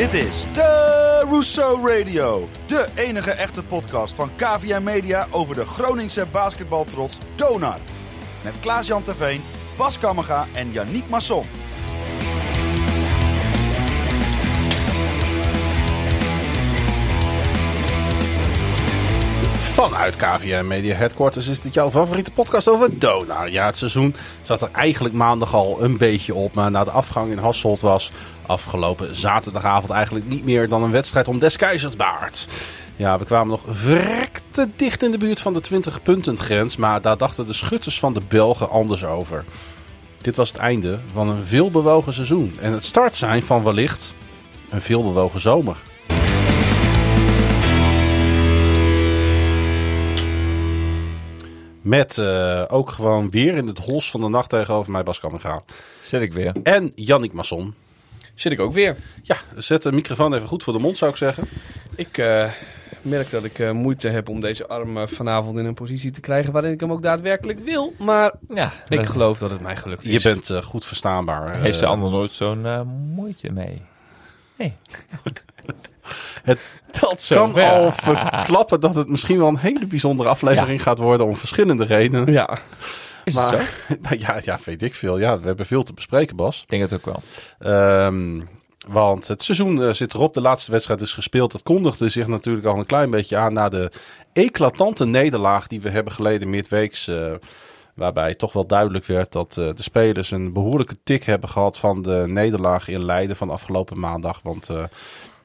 Dit is de Rousseau Radio. De enige echte podcast van KVM Media over de Groningse basketbaltrots Donar. Met Klaas-Jan Terveen, Bas Kammerga en Yannick Masson. Vanuit KVM Media Headquarters is dit jouw favoriete podcast over Donar. Ja, het seizoen zat er eigenlijk maandag al een beetje op. Maar na de afgang in Hasselt was afgelopen zaterdagavond eigenlijk niet meer dan een wedstrijd om des keizers baard. Ja, we kwamen nog verrekte dicht in de buurt van de 20 punten grens. Maar daar dachten de schutters van de Belgen anders over. Dit was het einde van een veelbewogen seizoen. En het start zijn van wellicht een veelbewogen zomer. Met uh, ook gewoon weer in het hols van de nacht tegenover mij Bas Kammerga. Zet ik weer. En Jannik Masson. Zit ik ook weer. Ja, zet de microfoon even goed voor de mond zou ik zeggen. Ik uh, merk dat ik uh, moeite heb om deze arm vanavond in een positie te krijgen waarin ik hem ook daadwerkelijk wil. Maar ja, ik geloof dat het mij gelukt is. Je bent goed verstaanbaar. Heeft de ander nooit zo'n moeite mee? Nee. Het dat kan ver. al verklappen dat het misschien wel een hele bijzondere aflevering ja. gaat worden om verschillende redenen. Ja. Is maar, het zo? Nou ja, ja, weet ik veel. Ja, we hebben veel te bespreken, Bas. Ik denk het ook wel. Um, want het seizoen uh, zit erop. De laatste wedstrijd is gespeeld. Dat kondigde zich natuurlijk al een klein beetje aan na de eclatante nederlaag die we hebben geleden midweeks. Uh, waarbij toch wel duidelijk werd dat uh, de spelers een behoorlijke tik hebben gehad van de nederlaag in Leiden van afgelopen maandag. Want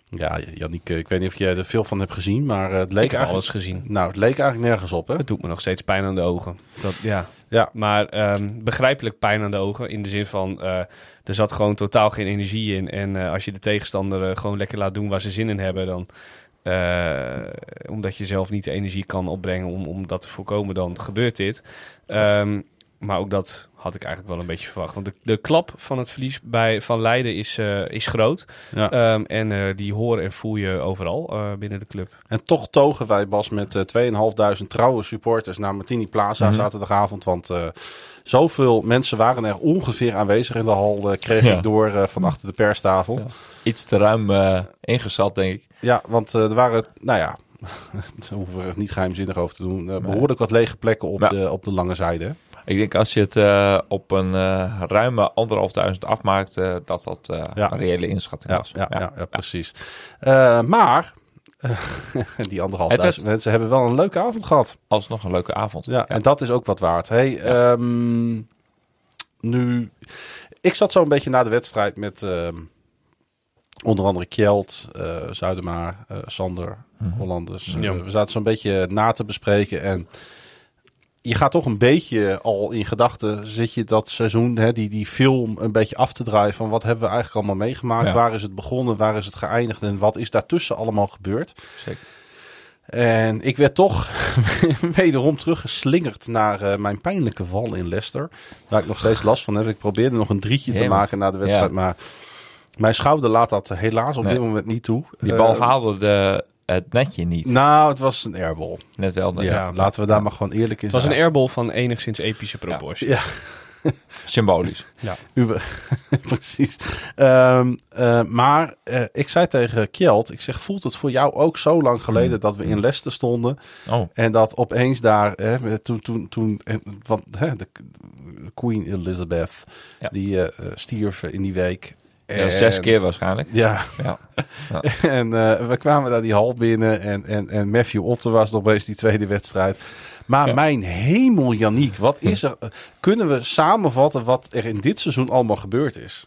ja, Janniek, ik weet niet of jij er veel van hebt gezien, maar het leek ik eigenlijk... alles gezien. Nou, het leek eigenlijk nergens op, hè? Het doet me nog steeds pijn aan de ogen. Dat, ja. Ja. Maar um, begrijpelijk pijn aan de ogen, in de zin van... Uh, er zat gewoon totaal geen energie in. En uh, als je de tegenstander uh, gewoon lekker laat doen waar ze zin in hebben, dan... omdat je zelf niet de energie kan opbrengen om, om dat te voorkomen, dan gebeurt dit. Um, maar ook dat had ik eigenlijk wel een beetje verwacht. Want de, de klap van het verlies bij, van Leiden is, uh, is groot. Ja. Um, en uh, die hoor en voel je overal uh, binnen de club. En toch togen wij, Bas, met 2.500 trouwe supporters naar Martini Plaza mm -hmm. zaterdagavond. Want zoveel mensen waren er ongeveer aanwezig in de hal, kreeg ja. ik door van achter de perstafel. Ja. Iets te ruim ingezet, denk ik. Ja, want er waren, nou ja, daar hoeven we er niet geheimzinnig over te doen. behoorlijk wat lege plekken op, de, op de lange zijde. Ik denk als je het uh, op een uh, ruime anderhalf duizend afmaakt, uh, dat dat ja. een reële inschatting ja, was. Ja, ja. ja precies. maar die anderhalf het duizend mensen hebben wel een leuke avond gehad. Alsnog een leuke avond. Ja, en dat is ook wat waard. Hey, um, nu, ik zat zo een beetje na de wedstrijd met ehm, onder andere Kjeld, Zuidema, Sander, mm -hmm. Hollanders. we zaten zo'n beetje na te bespreken en je gaat toch een beetje al in gedachten, zit je dat seizoen, hè, die, die film een beetje af te draaien van wat hebben we eigenlijk allemaal meegemaakt? Ja. Waar is het begonnen? Waar is het geëindigd? En wat is daartussen allemaal gebeurd? Zeker. En ik werd toch wederom teruggeslingerd naar uh, mijn pijnlijke val in Leicester. Waar ik nog steeds last van heb. Ik probeerde nog een drietje te maken na de wedstrijd. Ja. Maar mijn schouder laat dat helaas op nee. dit moment niet toe. Die bal uh, haalde de, het netje niet. Nou, het was een airball. Net wel. Ja, ja, laten we daar maar gewoon eerlijk in zijn. Het was een airball van enigszins epische proportie. Ja. Symbolisch. Ja. Precies. Um, uh, maar uh, ik zei tegen Kjeld, ik zeg, voelt het voor jou ook zo lang geleden mm. dat we in Leicester stonden? Oh. En dat opeens daar, hè, toen, toen, toen want, hè, de Queen Elizabeth, ja. die uh, stierf in die week. Ja, zes keer waarschijnlijk. Ja. ja. ja. en uh, we kwamen daar die hal binnen en, en, en Matthew Otter was nog eens die tweede wedstrijd. Maar ja. mijn hemel, Janiek, wat is er? Kunnen we samenvatten wat er in dit seizoen allemaal gebeurd is?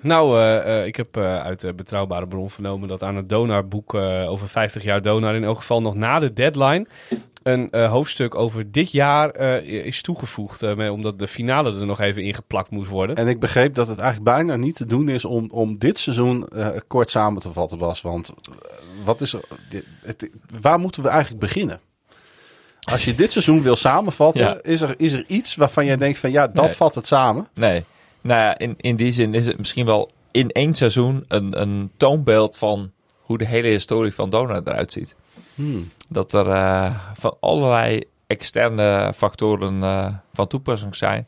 Nou, uh, uh, ik heb uh, uit betrouwbare bron vernomen dat aan het Donarboek over 50 jaar Donar in elk geval nog na de deadline een uh, hoofdstuk over dit jaar uh, is toegevoegd. Uh, omdat de finale er nog even ingeplakt moest worden. En ik begreep dat het eigenlijk bijna niet te doen is om, om dit seizoen kort samen te vatten, Bas. Want wat is er, dit, het, waar moeten we eigenlijk beginnen? Als je dit seizoen wil samenvatten, ja. is, er, is er iets waarvan jij denkt van ja, dat nee. vat het samen? Nee. Nou ja, in, in die zin is het misschien wel in één seizoen een, een toonbeeld van hoe de hele historie van Donut eruit ziet. Hmm. Dat er uh, van allerlei externe factoren uh, van toepassing zijn.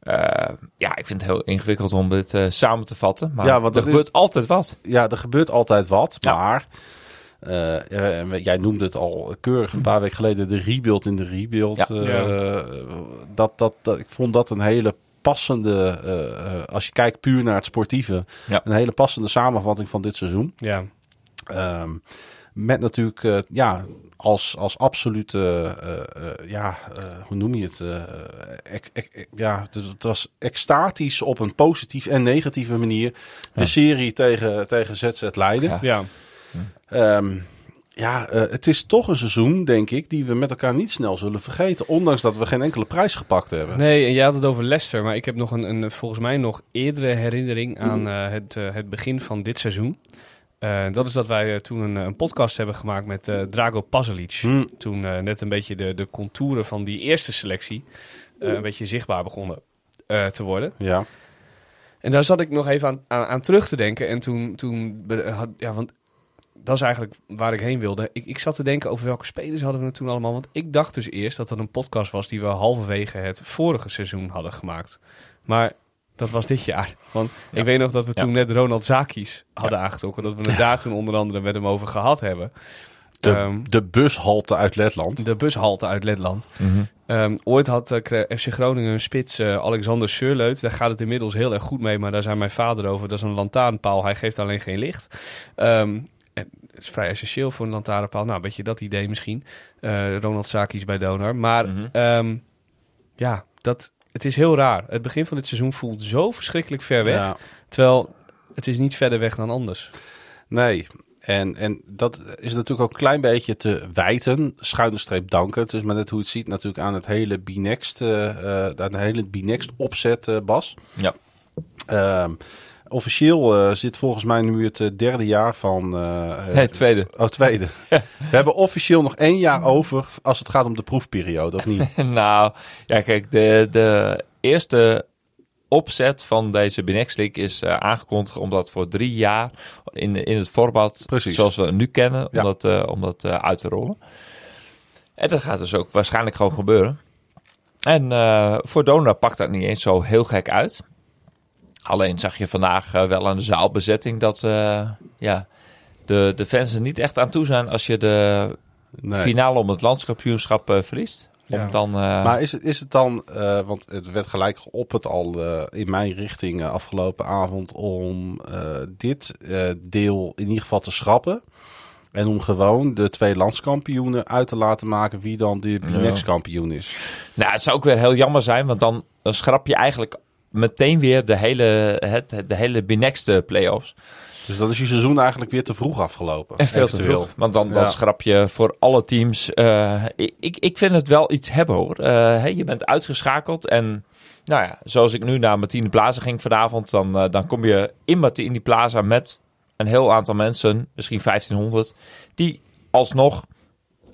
Eh, ja, ik vind het heel ingewikkeld om dit eh, samen te vatten. Maar Ja, want er is- gebeurt altijd wat. Ja, er gebeurt altijd wat, Ja. maar... eh, eh, jij noemde het al keurig een paar weken geleden, de rebuild in de rebuild. Ja. Eh, dat, dat, dat, ik vond dat een hele passende, eh, eh, als je kijkt puur naar het sportieve, Ja. een hele passende samenvatting van dit seizoen. Ja. Ehm, met natuurlijk, eh, ja, als, als absolute, eh, eh, ja, eh, hoe noem je het? eh, ek- ek- ek- ja, het, het was extatisch op een positieve en negatieve manier. De Ja. serie tegen, tegen ZZ Leiden. Ja. Ja, Ja. ja het is toch een seizoen, denk ik, die we met elkaar niet snel zullen vergeten. Ondanks dat we geen enkele prijs gepakt hebben. Nee, en jij had het over Leicester, maar ik heb nog een, een volgens mij nog eerdere herinnering aan eh, het, het begin van dit seizoen. Eh, dat is dat wij eh, toen een, een podcast hebben gemaakt met eh, Drago Pasalic. Hm, Toen eh, net een beetje de, de contouren van die eerste selectie eh, een beetje zichtbaar begonnen eh, te worden. ja. En daar zat ik nog even aan, aan, aan terug te denken. En toen, toen had, ja, want dat is eigenlijk waar ik heen wilde. Ik, ik zat te denken over welke spelers hadden we toen allemaal. Want ik dacht dus eerst dat dat een podcast was die we halverwege het vorige seizoen hadden gemaakt. Maar dat was dit jaar. Want Ja. ik weet nog dat we toen net Ronald Zakis hadden aangetrokken. Dat we het daar toen onder andere met hem over gehad hebben. De, Ehm, de bushalte uit Letland. de bushalte uit Letland. Mhm. Ehm, ooit had eh, Kre- FC Groningen een spits, eh, Alexander Surleut. Daar gaat het inmiddels heel erg goed mee, maar daar zijn mijn vader over. Dat is een lantaarnpaal, hij geeft alleen geen licht. Ehm, en dat is vrij essentieel voor een lantaarnpaal. Nou, een beetje dat idee misschien. Eh, Ronald Sakis bij Donar. Maar Mhm. ja, dat, het is heel raar. Het begin van dit seizoen voelt zo verschrikkelijk ver weg. Ja. Terwijl het is niet verder weg dan anders. Nee. En, en dat is natuurlijk ook een klein beetje te wijten, schuine streep danken. Het is maar net hoe het ziet natuurlijk aan het hele Binext, eh, eh, aan het hele Binext opzet, eh, Bas. Ja. Ehm, officieel eh, zit volgens mij nu het eh, derde jaar van... eh, Nee, tweede. Oh, tweede. We hebben officieel nog één jaar over als het gaat om de proefperiode, of niet? nou, ja, kijk, de, de eerste opzet van deze Binex League is eh, aangekondigd om dat voor drie jaar in, in het format, Precies. zoals we het nu kennen, om Ja. dat, om dat uit te rollen. En dat gaat dus ook waarschijnlijk gewoon gebeuren. En voor Donor pakt dat niet eens zo heel gek uit. Alleen zag je vandaag eh, wel aan de zaalbezetting dat eh, ja, de, de fans er niet echt aan toe zijn als je de Nee. finale om het landskampioenschap eh, verliest. Ja. Dan, Maar is het, is het dan, want het werd gelijk geopperd al eh, in mijn richting afgelopen avond om dit deel in ieder geval te schrappen. En om gewoon de twee landskampioenen uit te laten maken wie dan de next kampioen is. Nou, het zou ook weer heel jammer zijn, want dan, dan schrap je eigenlijk meteen weer de hele, het, de hele binexte play-offs. Dus dan is je seizoen eigenlijk weer te vroeg afgelopen. En veel te eventueel. vroeg. Want dan, dan Ja. schrap je voor alle teams. eh, ik, ik- ik vind het wel iets hebben hoor. Eh, hè, je bent uitgeschakeld. En nou ja, zoals ik nu naar Martini Plaza ging vanavond. Dan, eh, dan kom je in Martini Plaza met een heel aantal mensen. Misschien 1500. Die alsnog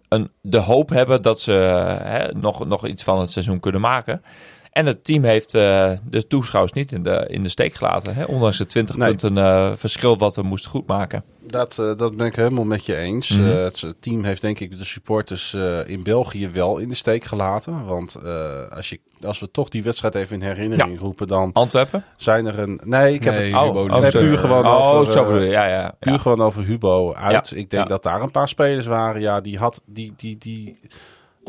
een, de hoop hebben dat ze eh, hè, nog, nog iets van het seizoen kunnen maken. En het team heeft eh, de toeschouwers niet in de, in de steek gelaten. Hè? Ondanks de 20 Nee. punten eh, verschil wat we moesten goedmaken. Dat, eh, dat ben ik helemaal met je eens. Mhm. Het team heeft denk ik de supporters in België wel in de steek gelaten. Want als, je, als we toch die wedstrijd even in herinnering roepen, dan Antwerpen? zijn er een... Nee, ik heb Nee, het Hubo oh, Nee, puur gewoon oh, over, zo je. Ja, ja. Puur ja. gewoon over Hubo uit. Ik denk dat daar een paar spelers waren. Ja, die, had, die, die, die,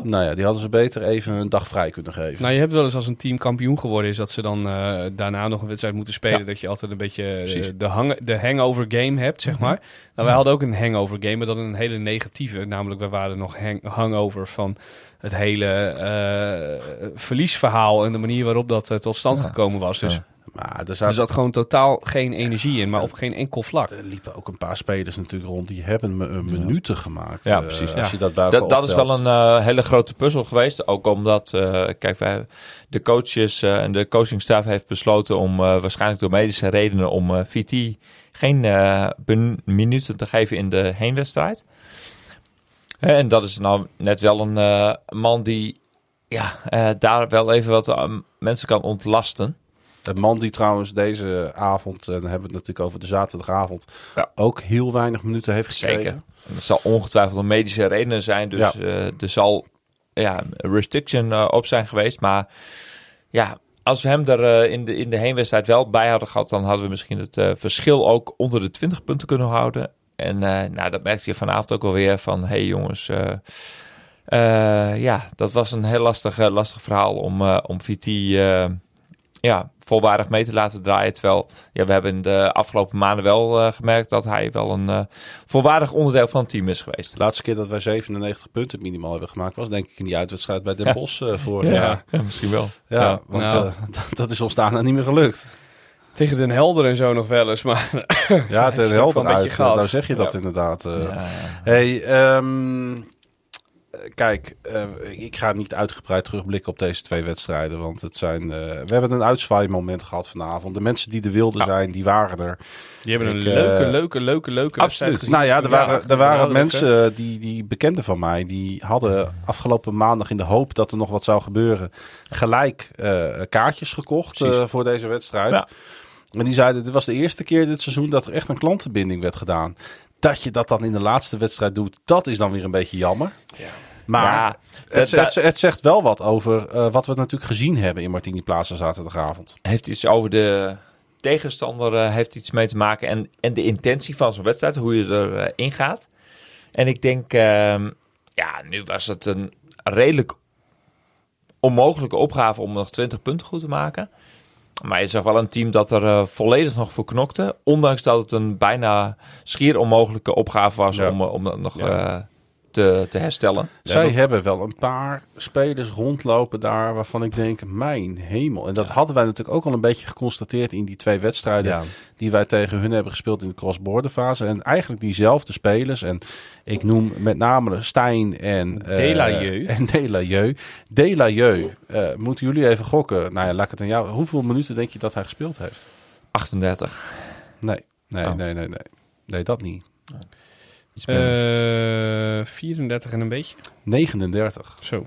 nou ja, die hadden ze beter even een dag vrij kunnen geven. Nou, je hebt wel eens als een team kampioen geworden is dat ze dan eh, daarna nog een wedstrijd moeten spelen. Ja. Dat je altijd een beetje eh, de, hang, de hangover game hebt, zeg maar. Nou, wij hadden ook een hangover game, maar dan een hele negatieve. Namelijk, we waren nog hang, hangover van het hele eh, verliesverhaal en de manier waarop dat tot stand Ja. gekomen was. Dus. Maar er, er zaten, zat gewoon totaal geen energie in, maar op geen enkel vlak. er liepen ook een paar spelers natuurlijk rond. Die hebben me een minuten gemaakt. Ja, eh, precies. Als Ja. je dat bij elkaar Dat, dat is wel een eh, hele grote puzzel geweest. Ook omdat, eh, kijk, wij, de coaches en de coachingstaf heeft besloten om eh, waarschijnlijk door medische redenen om eh, VT geen eh, minuten te geven in de heenwedstrijd. En dat is nou net wel een man die ja, eh, daar wel even wat mensen kan ontlasten. Een man die trouwens deze avond, en dan hebben we het natuurlijk over de zaterdagavond, Ja. ook heel weinig minuten heeft gekregen. Zeker. En dat zal ongetwijfeld om medische redenen zijn. Dus Ja. eh, er zal ja, een restriction eh, op zijn geweest. Maar ja, als we hem er eh, in, de, in de heenwedstrijd wel bij hadden gehad, dan hadden we misschien het verschil ook onder de 20 punten kunnen houden. En nou, dat merkte je vanavond ook alweer van, hey jongens, ja, dat was een heel lastig, lastig verhaal om, om eh, ja, volwaardig mee te laten draaien. Terwijl ja, we hebben in de afgelopen maanden wel eh, gemerkt dat hij wel een eh, volwaardig onderdeel van het team is geweest. De laatste keer dat wij 97 punten minimaal hebben gemaakt was denk ik in die uitwedstrijd bij Den Ja. Bosch eh, vorig Ja, jaar. ja, misschien wel. Ja, Ja. want Nou. eh, dat is ons daarna niet meer gelukt. Tegen Den Helder en zo nog wel eens, maar... Ja, ook helder wel een beetje uit. Nou zeg je dat Ja. inderdaad. eh. Ja, ja. Hey, ehm, eh, kijk, eh, ik ga niet uitgebreid terugblikken op deze twee wedstrijden. Want het zijn, eh, we hebben een uitzwaaimoment gehad vanavond. De mensen die er wilden Ja. zijn, die waren er. Die hebben een Ik, eh, leuke, leuke, leuke, leuke wedstrijd Absoluut. gezien. Nou ja, er waren, er waren mensen die, die bekenden van mij, die hadden afgelopen maandag in de hoop dat er nog wat zou gebeuren, gelijk eh, kaartjes gekocht eh, voor deze wedstrijd. Ja. En die zeiden, dit was de eerste keer dit seizoen dat er echt een klantenbinding werd gedaan. Dat je dat dan in de laatste wedstrijd doet, dat is dan weer een beetje jammer. Maar Ja, het, dat- het, het zegt wel wat over eh, wat we natuurlijk gezien hebben in Martini Plaza zaterdagavond. heeft iets over de tegenstander eh, heeft iets mee te maken en, en de intentie van zo'n wedstrijd, hoe je erin in gaat. En ik denk, ehm, ja, nu was het een redelijk onmogelijke opgave om nog 20 punten goed te maken. Maar je zag wel een team dat er eh, volledig nog voor knokte. Ondanks dat het een bijna schier onmogelijke opgave was Ja. om, eh, om dat nog Ja. Te, te herstellen. Zij hebben wel een paar spelers rondlopen daar waarvan ik denk, mijn hemel. En dat hadden wij natuurlijk ook al een beetje geconstateerd in die twee wedstrijden Ja. die wij tegen hun hebben gespeeld in de cross-border fase. En eigenlijk diezelfde spelers. En ik noem met name Stijn en... eh, Delalieu. En Delalieu. Delalieu, eh moeten jullie even gokken. Nou ja, laat ik het aan jou. Hoeveel minuten denk je dat hij gespeeld heeft? 38. Nee, nee, Oh. nee, nee, nee. Nee, dat niet. Iets minder. Eh 34 en een beetje. 39. Zo.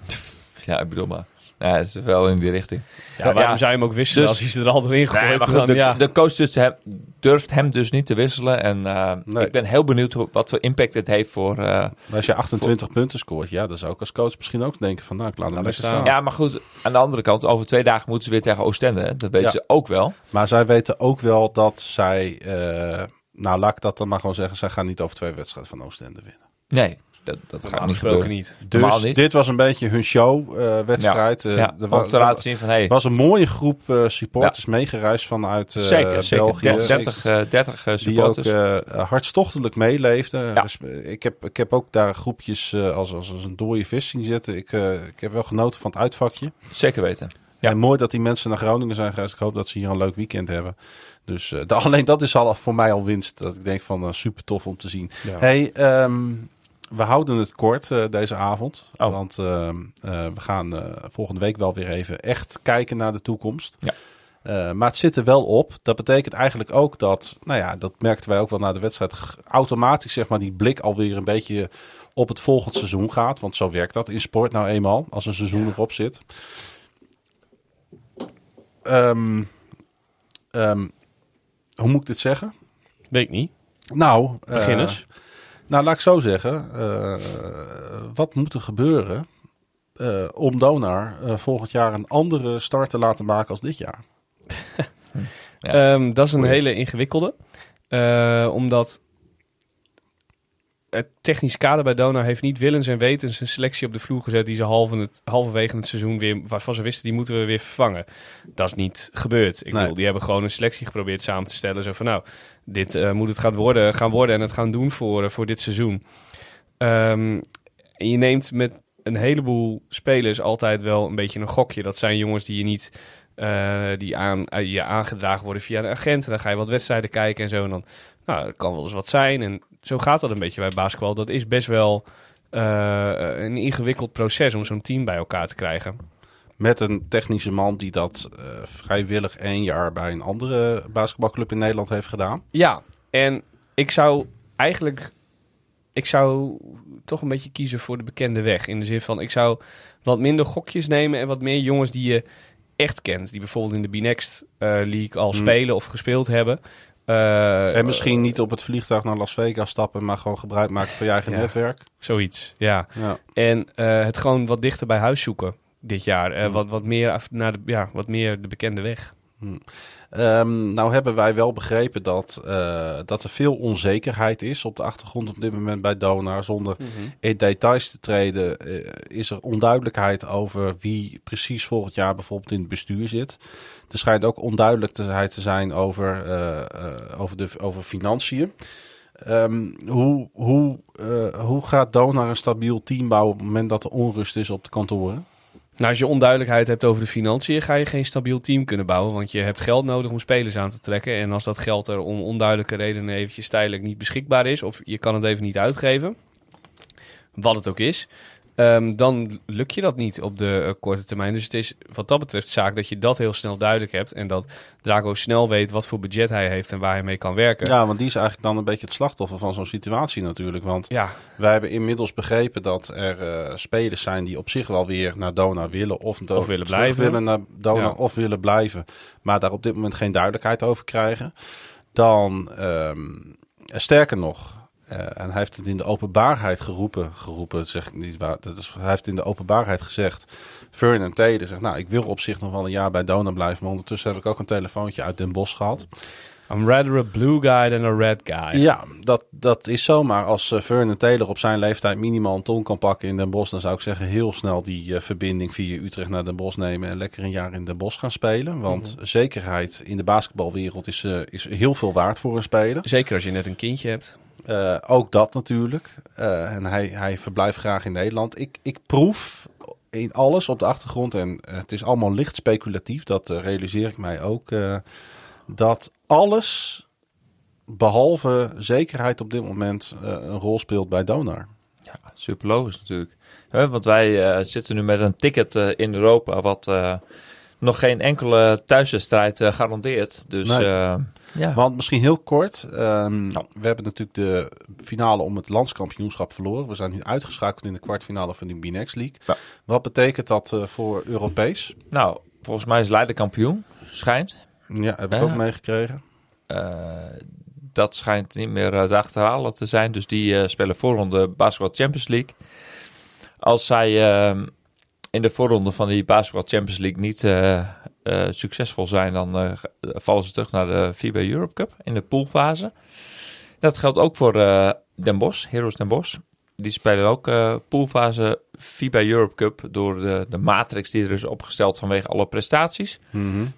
ja, ik bedoel maar. Ja, het is wel in die richting. Ja, waarom Ja. zou je hem ook wisselen Dus- als hij ze er al erin gooit? Nee, maar goed, dan, de, ja. de coach dus hem, durft hem dus niet te wisselen. En eh, Nee. ik ben heel benieuwd hoe, wat voor impact het heeft voor... eh, Maar als je 28 punten scoort, ja, dan zou ik als coach misschien ook denken van, nou, ik laat hem lekker hem staan. ja, maar goed, aan de andere kant, over twee dagen moeten ze weer tegen Oostende. hè. Dat weten Ja. ze ook wel. Maar zij weten ook wel dat zij, eh, nou laat ik dat dan maar gewoon zeggen, zij gaan niet over twee wedstrijden van Oostende winnen. Nee, dat, dat gaat niet gesproken gebeuren. niet. Normaal Dus niet. dit was een beetje hun show-wedstrijd. Ja, er wa- om te laten zien van, hey, was een mooie groep eh, supporters meegereisd vanuit eh, zeker, zeker. België. 30, 30, eh, 30 eh, Die ook supporters. eh, hartstochtelijk meeleefden. Ja. Dus, eh, ik, heb, ik heb ook daar groepjes eh, als, als, als een dode vis zien zitten. Ik, eh, ik heb wel genoten van het uitvakje. Zeker weten. Ja. En mooi dat die mensen naar Groningen zijn geweest. Ik hoop dat ze hier een leuk weekend hebben. Dus eh, alleen dat is al voor mij al winst. Dat ik denk van eh, super tof om te zien. Ja. Hey, ehm, we houden het kort eh, deze avond. Oh. Want ehm, eh, we gaan volgende week wel weer even echt kijken naar de toekomst. Ja. Maar het zit er wel op. Dat betekent eigenlijk ook dat, nou ja, dat merkten wij ook wel na de wedstrijd, automatisch zeg maar die blik alweer een beetje op het volgend seizoen gaat. Want zo werkt dat in sport nou eenmaal, als een seizoen erop zit. Ehm, hoe moet ik dit zeggen? Weet ik niet. Nou, eh, Begin eens. nou, laat ik zo zeggen. eh, wat moet er gebeuren eh, om Donar eh, volgend jaar een andere start te laten maken als dit jaar? Ja. Ehm, dat is een Goeie. hele ingewikkelde. Eh, omdat het technisch kader bij Dona heeft niet willens en wetens een selectie op de vloer gezet die ze halve het, halverwege het seizoen weer, waarvan ze wisten die moeten we weer vervangen. Dat is niet gebeurd. Ik Nee. bedoel, die hebben gewoon een selectie geprobeerd samen te stellen. Zo van nou, dit eh, moet het gaan worden, gaan worden en het gaan doen voor, eh, voor dit seizoen. Ehm, en je neemt met een heleboel spelers altijd wel een beetje een gokje. Dat zijn jongens die je niet eh, die aan, je aangedragen worden via de agent. En dan ga je wat wedstrijden kijken en zo. En dan, nou, dat kan wel eens wat zijn. En zo gaat dat een beetje bij basketbal. Dat is best wel eh, een ingewikkeld proces om zo'n team bij elkaar te krijgen. Met een technische man die dat eh, vrijwillig één jaar bij een andere basketbalclub in Nederland heeft gedaan. Ja, en ik zou eigenlijk... Ik zou toch een beetje kiezen voor de bekende weg. In de zin van, ik zou wat minder gokjes nemen... en wat meer jongens die je echt kent. Die bijvoorbeeld in de B-Next eh, League al Hmm. spelen of gespeeld hebben. Eh, en misschien niet op het vliegtuig naar Las Vegas stappen, maar gewoon gebruik maken van je eigen Ja. netwerk. Zoiets, ja. Ja. En eh, het gewoon wat dichter bij huis zoeken. dit jaar. wat, wat, meer naar de, ja, wat meer de bekende weg. Hmm. Um, nou hebben wij wel begrepen dat, uh, dat er veel onzekerheid is op de achtergrond op dit moment bij Donar. Zonder mm -hmm. in details te treden uh, is er onduidelijkheid over wie precies volgend jaar bijvoorbeeld in het bestuur zit. Er schijnt ook onduidelijkheid te zijn over, uh, over, de, over financiën. Um, hoe, hoe, hoe gaat Donar een stabiel team bouwen op het moment dat er onrust is op de kantoren? Nou, als je onduidelijkheid hebt over de financiën, ga je geen stabiel team kunnen bouwen. Want je hebt geld nodig om spelers aan te trekken. En als dat geld er om onduidelijke redenen eventjes tijdelijk niet beschikbaar is, of je kan het even niet uitgeven, wat het ook is, Um, dan lukt je dat niet op de uh, korte termijn. Dus het is wat dat betreft zaak dat je dat heel snel duidelijk hebt. En dat Drago snel weet wat voor budget hij heeft en waar hij mee kan werken. Ja, want die is eigenlijk dan een beetje het slachtoffer van zo'n situatie natuurlijk. Want ja. wij hebben inmiddels begrepen dat er uh, spelers zijn die op zich wel weer naar Dona willen. Of, of willen blijven. willen naar Dona ja. of willen blijven. Maar daar op dit moment geen duidelijkheid over krijgen. Dan, um, sterker nog, en hij heeft het in de openbaarheid geroepen. Geroepen, zeg ik niet waar. Dat is, hij heeft in de openbaarheid gezegd. Ferdinand Tede zegt, nou, ik wil op zich nog wel een jaar bij Dona blijven. Maar ondertussen heb ik ook een telefoontje uit Den Bosch gehad. I'm rather a blue guy than a red guy. Ja, dat, dat is zomaar. Als uh, Ferdinand Taylor op zijn leeftijd minimaal een ton kan pakken in Den Bosch... dan zou ik zeggen heel snel die uh, verbinding via Utrecht naar Den Bosch nemen... en lekker een jaar in Den Bosch gaan spelen. Want mm -hmm. zekerheid in de basketbalwereld is, uh, is heel veel waard voor een speler. Zeker als je net een kindje hebt. Uh, ook dat natuurlijk. Uh, en hij, hij verblijft graag in Nederland. Ik, ik proef in alles op de achtergrond, en uh, het is allemaal licht speculatief, dat realiseer ik mij ook, dat alles behalve zekerheid op dit moment een rol speelt bij Donar. Ja, super logisch natuurlijk. want wij zitten nu met een ticket in Europa wat nog geen enkele thuiswedstrijd garandeert. Dus nee. Ja. Want misschien heel kort. Um, nou. We hebben natuurlijk de finale om het landskampioenschap verloren. We zijn nu uitgeschakeld in de kwartfinale van de B-Next League. Ja. Wat betekent dat uh, voor Europees? Nou, volgens mij is Leiden kampioen. Schijnt. Ja, heb ik uh, ook meegekregen. Uh, dat schijnt niet meer te achterhalen te zijn. Dus die spelen voorronde Basketball Champions League. Als zij ehm, in de voorronde van die Basketball Champions League niet uh, succesvol zijn, dan uh, vallen ze terug naar de FIBA Europe Cup in de poolfase. Dat geldt ook voor uh, Den Bosch, Heroes Den Bosch. Die spelen ook poolfase FIBA Europe Cup door de, de matrix die er is opgesteld vanwege alle prestaties. Mm -hmm.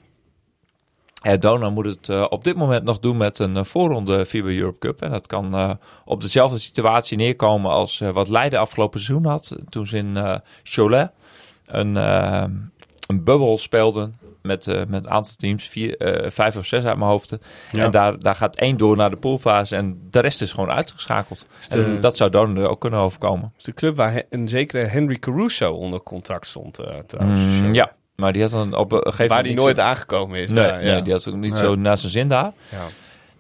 Dona moet het op dit moment nog doen met een voorronde FIBA Europe Cup. En dat kan op dezelfde situatie neerkomen als wat Leiden afgelopen seizoen had. Toen ze in Cholet een, een bubbel speelden met, uh, met een aantal teams, vier, uh, vijf of zes uit mijn hoofd. Ja. En daar, daar gaat één door naar de poolfase en de rest is gewoon uitgeschakeld. De, en dat zou dan ook kunnen overkomen. de club waar een zekere Henry Caruso onder contract stond uh, trouwens. Mm, ja, maar die had dan op een gegeven moment... Waar die nooit zo... aangekomen is. Nee, ja, nee, die had ook niet zo naar zijn zin daar. Ja.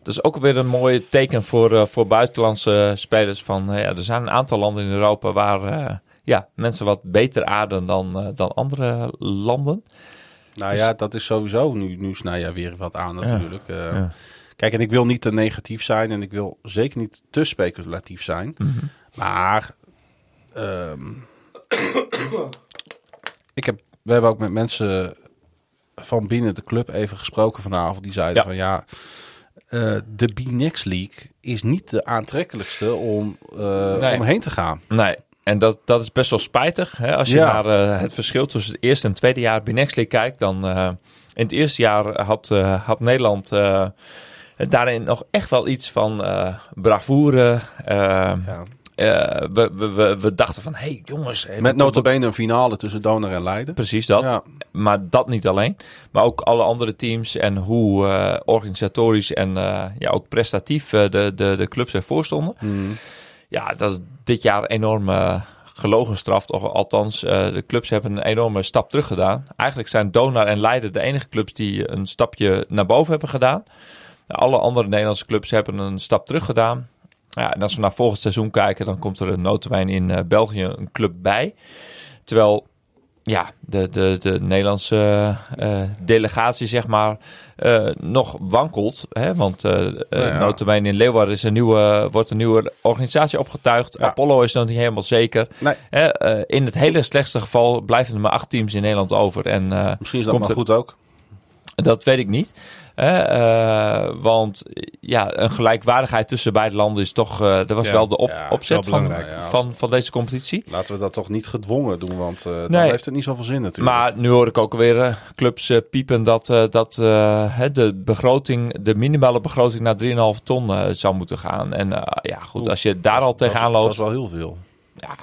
Dat is ook weer een mooi teken voor, voor buitenlandse spelers. Van, ja, er zijn een aantal landen in Europa waar ja, mensen wat beter aarden dan, dan andere landen. Nou dus... ja, dat is sowieso. Nu, nu snij jij weer wat aan natuurlijk. Ja. Ja. Kijk, en ik wil niet te negatief zijn en ik wil zeker niet te speculatief zijn. Mm -hmm. Maar um, ik heb, we hebben ook met mensen van binnen de club even gesproken vanavond. Die zeiden ja. van ja, uh, de B-Next League is niet de aantrekkelijkste om uh, nee. omheen te gaan. Nee, en dat, dat is best wel spijtig. Hè? Als je ja. naar uh, het verschil tussen het eerste en tweede jaar Binex League kijkt, dan uh, in het eerste jaar had, uh, had Nederland daarin nog echt wel iets van bravoure. Ja. We, we, we, we, dachten van, hé hey, jongens... Met notabene een finale tussen Donor en Leiden. Precies dat. Ja. Maar dat niet alleen. Maar ook alle andere teams en hoe organisatorisch en ja, ook prestatief de, de, de clubs ervoor stonden. Mm ja, dat dit jaar enorm uh, gelogen straf. Of althans, uh, de clubs hebben een enorme stap terug gedaan. Eigenlijk zijn Donar en Leiden de enige clubs die een stapje naar boven hebben gedaan. Alle andere Nederlandse clubs hebben een stap terug gedaan. Ja, en als we naar volgend seizoen kijken, dan komt er een notenwijn in uh, België een club bij. Terwijl ja, de, de, de Nederlandse uh, delegatie, zeg maar, uh, nog wankelt. Hè? Want uh, nou ja. in Leeuwarden is een nieuwe, wordt een nieuwe organisatie opgetuigd. Ja. Apollo is nog niet helemaal zeker. Nee. in het hele slechtste geval blijven er maar acht teams in Nederland over. En, Misschien is dat maar goed ook. Dat weet ik niet. Uh, want ja, een gelijkwaardigheid tussen beide landen is toch. Uh, dat was ja, wel de op, ja, opzet van, van, van deze competitie. Laten we dat toch niet gedwongen doen, want uh, nee. dan heeft het niet zoveel zin natuurlijk. Maar nu hoor ik ook weer clubs piepen dat, dat de begroting, de minimale begroting naar 3,5 ton zou moeten gaan. En ja, goed, Oeh, als je daar al tegenaan loopt. Dat is wel heel veel. Ja,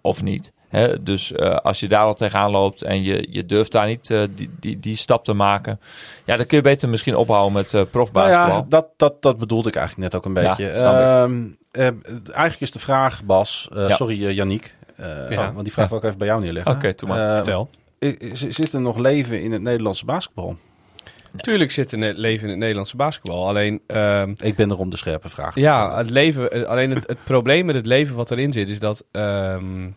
of niet. Hè? Dus uh, als je daar al tegenaan loopt en je, je durft daar niet uh, die, die, die stap te maken. Ja, dan kun je beter misschien ophouden met uh, profbasketbal. Nou ja, dat, dat, dat bedoelde ik eigenlijk net ook een beetje. Ja, um, eigenlijk is de vraag, Bas, ja. sorry Yannick, ja. oh, want die vraag wil ik even bij jou neerleggen. Oké, okay, maar. Vertel. Zit er nog leven in het Nederlandse basketbal? Tuurlijk zit er leven in het Nederlandse basketbal. Alleen. Um, ik ben er om de scherpe vraag. ja, het leven. Alleen het, het, probleem met het leven wat erin zit, is dat. Um,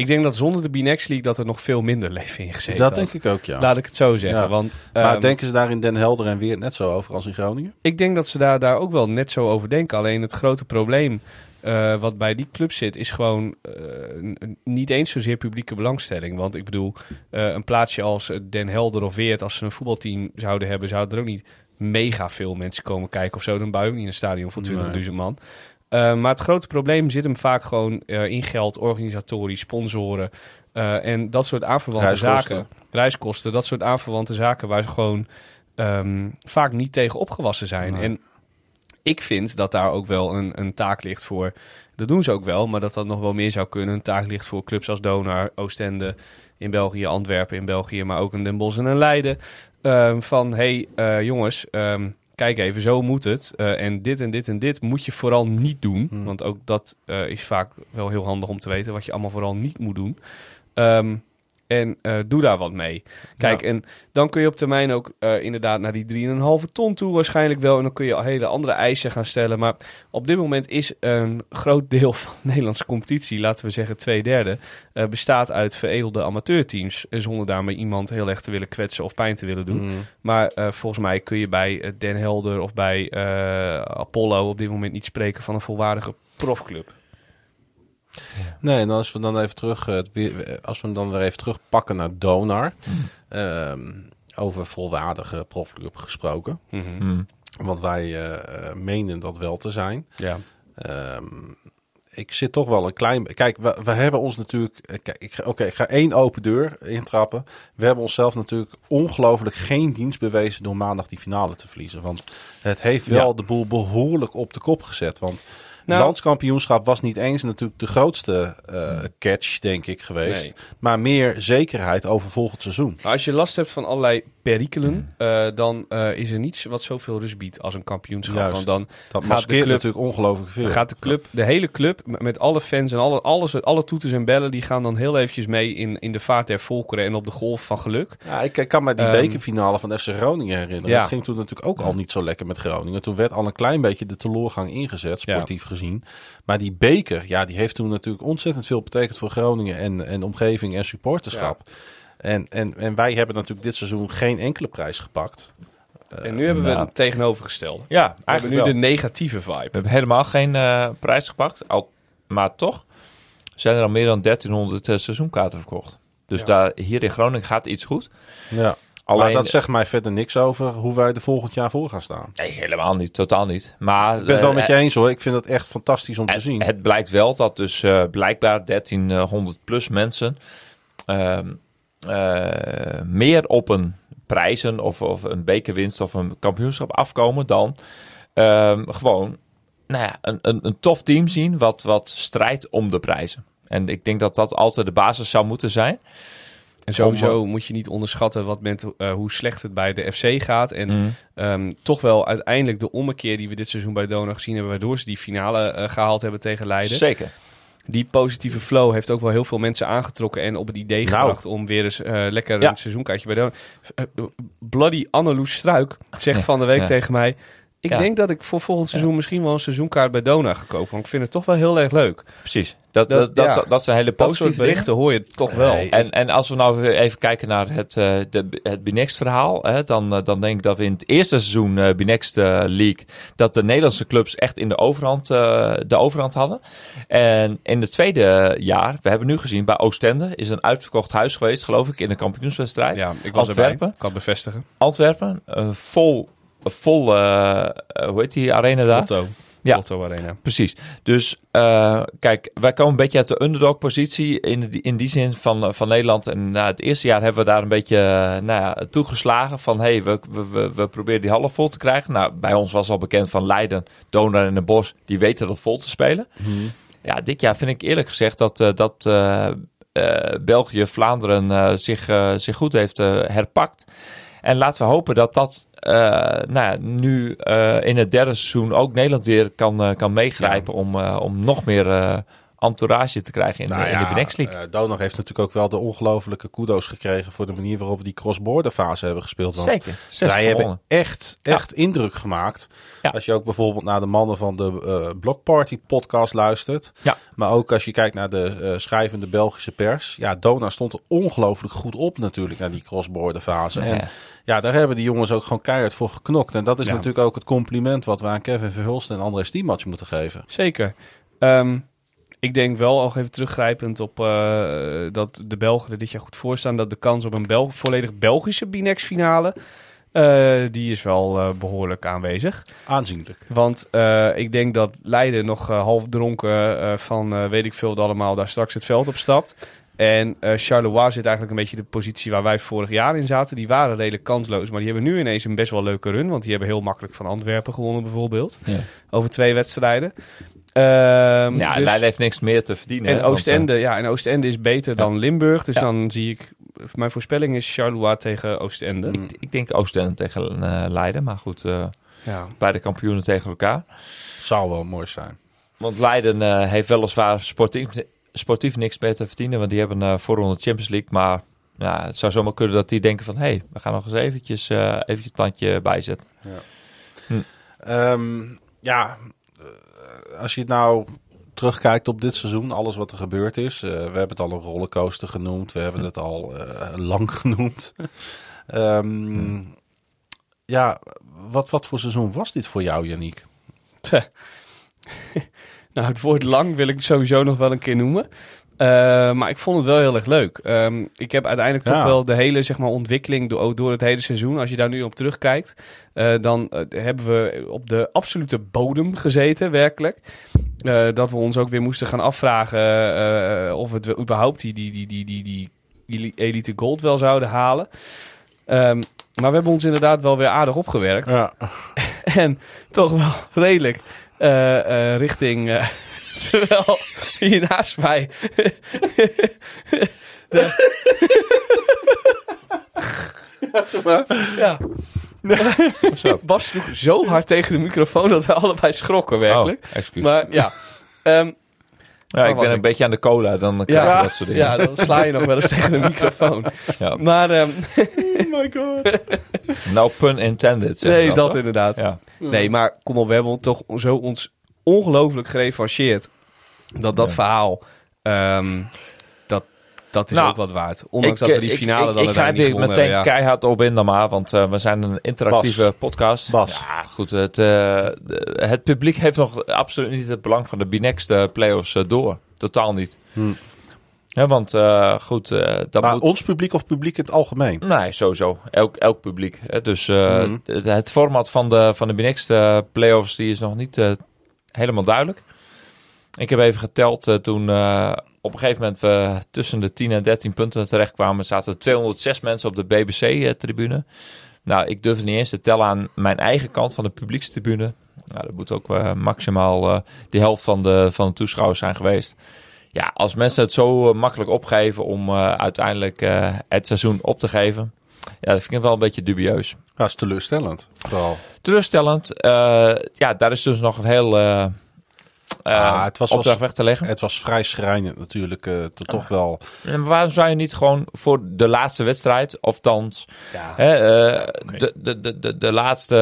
ik denk dat zonder de B-Next League dat er nog veel minder leven in gezeten Dat denk ik ook, ja. Laat ik het zo zeggen. Want, maar um, denken ze daar in Den Helder en weer net zo over als in Groningen? Ik denk dat ze daar, daar ook wel net zo over denken. Alleen het grote probleem uh, wat bij die club zit, is gewoon uh, niet eens zozeer publieke belangstelling. Want ik bedoel, uh, een plaatsje als Den Helder of Weert, als ze een voetbalteam zouden hebben, zouden er ook niet mega veel mensen komen kijken of zo. Dan bouw je ook niet een stadion voor 20.000 nee. man. Uh, maar het grote probleem zit hem vaak gewoon uh, in geld, organisatorisch, sponsoren uh, en dat soort aanverwante zaken. Reiskosten, dat soort aanverwante zaken waar ze gewoon um, vaak niet tegen opgewassen zijn. En ik vind dat daar ook wel een, een taak ligt voor. Dat doen ze ook wel, maar dat dat nog wel meer zou kunnen. Een taak ligt voor clubs als Donar, Oostende in België, Antwerpen in België, maar ook in Den Bosch en in Leiden. Um, van hey jongens, um, kijk even, zo moet het. Uh, en dit en dit en dit moet je vooral niet doen. Hmm. Want ook dat uh, is vaak wel heel handig om te weten wat je allemaal vooral niet moet doen. Um, en uh, doe daar wat mee. Kijk, ja. en dan kun je op termijn ook uh, inderdaad naar die 3,5 ton toe waarschijnlijk wel. En dan kun je al hele andere eisen gaan stellen. Maar op dit moment is een groot deel van de Nederlandse competitie, laten we zeggen twee derde, uh, bestaat uit veredelde amateurteams. Zonder daarmee iemand heel erg te willen kwetsen of pijn te willen doen. Mm. Maar volgens mij kun je bij Den Helder of bij Apollo op dit moment niet spreken van een volwaardige profclub. Ja. Nee, en als we dan even terug, als we hem dan weer even terugpakken naar Donar, mm. um, over volwaardige profclub gesproken. Mm -hmm. Want wij uh, menen dat wel te zijn. Ja. Um, ik zit toch wel een klein. Kijk, we, we hebben ons natuurlijk. Oké, okay, ik ga één open deur intrappen. We hebben onszelf natuurlijk ongelooflijk geen dienst bewezen door maandag die finale te verliezen. Want het heeft wel ja. de boel behoorlijk op de kop gezet. Want nou, landskampioenschap was niet eens natuurlijk de grootste uh, catch, denk ik, geweest. Nee. Maar meer zekerheid over volgend seizoen. Als je last hebt van allerlei perikelen, uh, dan uh, is er niets wat zoveel rust biedt als een kampioenschap. Juist, Want dan dat gaat de club, natuurlijk ongelooflijk veel. Gaat de club, de hele club, met alle fans en alle, alles, alle toeters en bellen, die gaan dan heel eventjes mee in, in de vaart der volkeren en op de golf van geluk. Ja, ik, ik kan me die um, bekerfinale van FC Groningen herinneren. Ja. Dat ging toen natuurlijk ook al niet zo lekker met Groningen. Toen werd al een klein beetje de teleurgang ingezet, sportief ja. gezien. Maar die beker, ja, die heeft toen natuurlijk ontzettend veel betekend voor Groningen en, en omgeving en supporterschap. Ja. En, en, en wij hebben natuurlijk dit seizoen geen enkele prijs gepakt. En nu hebben we nou. het tegenovergestelde. Ja, we hebben nu wel. de negatieve vibe. We hebben helemaal geen uh, prijs gepakt. Al, maar toch zijn er al meer dan 1300 uh, seizoenkaarten verkocht. Dus ja. daar, hier in Groningen gaat iets goed. Ja. Alleen, maar dat zegt mij verder niks over hoe wij er volgend jaar voor gaan staan. Nee, helemaal niet. Totaal niet. Maar, ik ben het wel uh, met je eens hoor. Ik vind het echt fantastisch om het, te zien. Het blijkt wel dat dus uh, blijkbaar 1300 plus mensen uh, meer op een prijzen of, of een bekerwinst of een kampioenschap afkomen dan ehm, gewoon nou ja, een, een, een tof team zien wat, wat strijdt om de prijzen. En ik denk dat dat altijd de basis zou moeten zijn. En sowieso moet je niet onderschatten wat met, uh, hoe slecht het bij de FC gaat. En mm. um, toch wel uiteindelijk de ommekeer die we dit seizoen bij Dona gezien hebben, waardoor ze die finale uh, gehaald hebben tegen Leiden. Zeker. Die positieve flow heeft ook wel heel veel mensen aangetrokken en op het idee nou. gebracht om weer eens uh, lekker ja. een seizoenkaartje bij Dona. Bloody Anneloes Struik zegt van de week ja. tegen mij. Ik Ja. denk dat ik voor volgend seizoen misschien wel een seizoenkaart bij Dona ga kopen. Want ik vind het toch wel heel erg leuk. Precies. Dat, Dat- dat, dat, ja. dat, dat zijn hele Dat soort positieve dingen. berichten hoor je toch wel. Nee. En, en als we nou even kijken naar het, eh de, het Binext verhaal, hè, dan, eh, dan denk ik dat we in het eerste seizoen eh Binext League, dat de Nederlandse clubs echt in de overhand, eh, de overhand hadden. En in het tweede jaar, we hebben nu gezien bij Oostende, is een uitverkocht huis geweest, geloof ik, in de kampioenswedstrijd. Ja, ik was erbij. Antwerpen. Ik kan het bevestigen. Antwerpen, eh, vol, vol eh, eh, hoe heet die arena daar? Lotto. Ja. Lotto Arena. Precies. Dus eh, kijk, wij komen een beetje uit de underdog-positie in, die- in die zin van, van Nederland. En na het eerste jaar hebben we daar een beetje nou ja, toegeslagen van... hey, we, we, we, proberen die half vol te krijgen. Nou, bij ons was al bekend van Leiden, Donar en de Bos. Die weten dat vol te spelen. Ja, dit jaar vind ik eerlijk gezegd dat, dat België, Vlaanderen zich, zich goed heeft herpakt. En laten we hopen dat dat eh, nou ja, nu eh, in het derde seizoen ook Nederland weer kan, eh, kan meegrijpen om, om nog meer entourage te krijgen in, Nou de, in de ja, League. eh, Donor heeft natuurlijk ook wel de ongelofelijke kudo's gekregen voor de manier waarop we die cross-border fase hebben gespeeld. Want Zeker. Zij hebben echt, echt indruk gemaakt. Ja. Als je ook bijvoorbeeld naar de mannen van de eh Block Party podcast luistert. Ja. Maar ook als je kijkt naar de eh, schrijvende Belgische pers. Ja, Dona stond er ongelooflijk goed op natuurlijk naar die cross-border fase. En Ja. daar hebben die jongens ook gewoon keihard voor geknokt. En dat is natuurlijk ook het compliment wat we aan Kevin Verhulst en André Stiemac moeten geven. Zeker. Ehm, ik denk wel, nog even teruggrijpend op eh, dat de Belgen er dit jaar goed voor staan. Dat de kans op een Bel volledig Belgische Binex finale, eh, die is wel eh, behoorlijk aanwezig. Aanzienlijk. Want eh, ik denk dat Leiden nog half dronken eh, van eh, weet ik veel wat allemaal daar straks het veld op stapt. En eh Charleroi zit eigenlijk een beetje de positie waar wij vorig jaar in zaten. Die waren redelijk kansloos, maar die hebben nu ineens een best wel leuke run. Want die hebben heel makkelijk van Antwerpen gewonnen bijvoorbeeld. Ja. Over twee wedstrijden. Ehm, Ja, dus- Leiden heeft niks meer te verdienen. en hè, want, Oostende, ja, en Oostende is beter dan Limburg. Dus Ja. dan zie ik, mijn voorspelling is Charleroi tegen Oostende. eh, ik, ik denk Oostende tegen eh, Leiden, maar goed, eh, Ja. beide kampioenen tegen elkaar. Zou wel mooi zijn. Want Leiden eh, heeft weliswaar sportief, sportief niks meer te verdienen, want die hebben een voorronde Champions League. Maar ja, het zou zomaar kunnen dat die denken van, hé, hey, we gaan nog eens eventjes, eh eventjes een tandje bijzetten. Ehm, ja, eh, als je het nou terugkijkt op dit seizoen, alles wat er gebeurd is. eh, we hebben het al een rollercoaster genoemd. We hebben het al eh, lang genoemd. Ehm, ja, wat, wat voor seizoen was dit voor jou? Tja. nou, het woord lang wil ik sowieso nog wel een keer noemen. Eh, maar ik vond het wel heel erg leuk. Ehm, ik heb uiteindelijk Ja. toch wel de hele zeg maar, ontwikkeling door, door het hele seizoen. Als je daar nu op terugkijkt, eh, dan eh, hebben we op de absolute bodem gezeten, werkelijk. Dat we ons ook weer moesten gaan afvragen of we überhaupt die, die, die, die, die, die, Elite Gold wel zouden halen. Ehm, maar we hebben ons inderdaad wel weer aardig opgewerkt. Ja. En toch wel redelijk richting. Terwijl hier naast mij. de, ja. Bas sloeg zo hard tegen de microfoon dat we allebei schrokken, werkelijk. Oh, excuus. maar ja. ehm, ja, ik ben een ik? beetje aan de cola, dan krijg je ja, dat soort dingen. ja, dan sla je nog wel eens tegen de microfoon. Ja. Maar ehm, Oh my god. No pun intended. nee, dat inderdaad. Ja. Nee, maar kom op, we hebben ons toch zo ons ongelooflijk gerevancheerd. Dat dat Ja. verhaal, ehm, dat, dat is Nou, ook wat waard. Ondanks Ik, dat we eh, die ik- finale ik, dan ik, grijp niet hier meteen. Ja. keihard op in dan maar, want eh, we zijn een interactieve Bas. podcast. Bas. Ja, goed. Het, eh, het publiek heeft nog absoluut niet het belang van de Binext eh, playoffs eh, door. Totaal niet. Hm. Ja, want eh, goed, eh, dat Maar moet... ons publiek of publiek in het algemeen? Nee, sowieso. Elk, elk publiek. Hè. Dus eh, Mhm. het, het format van de, van de Binext eh, playoffs die is nog niet eh, helemaal duidelijk. Ik heb even geteld eh, toen eh, op een gegeven moment we tussen de 10 en 13 punten terechtkwamen. Zaten er 206 mensen op de BBC-tribune. Nou, ik durf niet eens te tellen aan mijn eigen kant van de publiekstribune. Nou, dat moet ook eh, maximaal eh de helft van de, van de toeschouwers zijn geweest. Ja, als mensen het zo eh, makkelijk opgeven om eh, uiteindelijk eh, het seizoen op te geven. Ja, dat vind ik wel een beetje dubieus. Ja, is teleurstellend. Vooral. Teleurstellend. eh, ja, daar is dus nog een heel eh, Ah, het was- opdracht was- weg te leggen. Het was vrij schrijnend natuurlijk. te- toch wel. En waarom zou je niet gewoon voor de laatste wedstrijd, of thans Ja. de, de, de, de laatste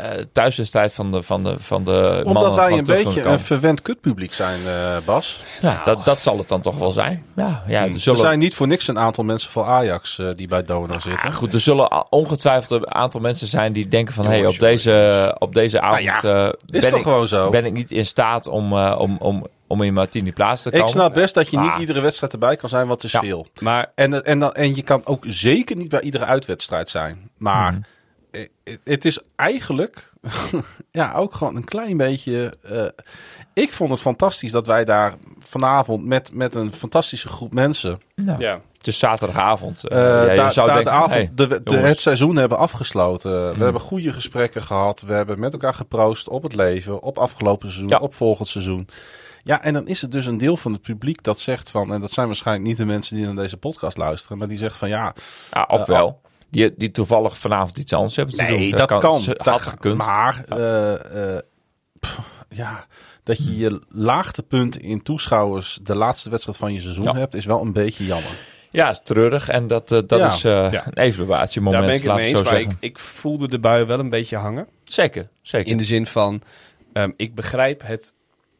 uh, thuiswedstrijd van de, van de, van de Omdat wij een beetje een verwend kutpubliek zijn, uh, Bas. Ja, dat, dat zal het dan toch wel zijn. Ja, ja, er, zullen... er zijn niet voor niks een aantal mensen van Ajax uh, die bij Donor zitten. Ja, goed, er zullen ongetwijfeld een aantal mensen zijn die denken van... hé, hey, op, deze, op deze avond nou is ben, ik, gewoon zo. ben ik niet in staat om, om, om, om in Martini plaats te komen. Ik snap best dat je niet iedere wedstrijd erbij kan zijn, wat is veel. Maar... En, en, dan, en je kan ook zeker niet bij iedere uitwedstrijd zijn. Maar... Hmm het is eigenlijk ja, ook gewoon een klein beetje. Uh, ik vond het fantastisch dat wij daar vanavond met, met een fantastische groep mensen. Nou, ja. Het is zaterdagavond. Uh, ja, je zou denken, de avond, de, de, het seizoen hebben afgesloten. We hmm. hebben goede gesprekken gehad. We hebben met elkaar geproost op het leven, op afgelopen seizoen, op volgend seizoen. Ja, en dan is het dus een deel van het publiek dat zegt van, en dat zijn waarschijnlijk niet de mensen die naar deze podcast luisteren, maar die zeggen van ja. ja ofwel die, die toevallig vanavond iets anders hebben nee, dat, kan. Dat gekund. Maar ja. Uh, uh, ja, dat je je laagtepunt in toeschouwers de laatste wedstrijd van je seizoen hebt, is wel een beetje jammer. Ja, is treurig. En dat, uh, dat is uh, ja. een evaluatiemoment. Daar ben ik het mee eens, maar ik, ik, voelde de bui wel een beetje hangen. Zeker, zeker. In de zin van, um, ik begrijp het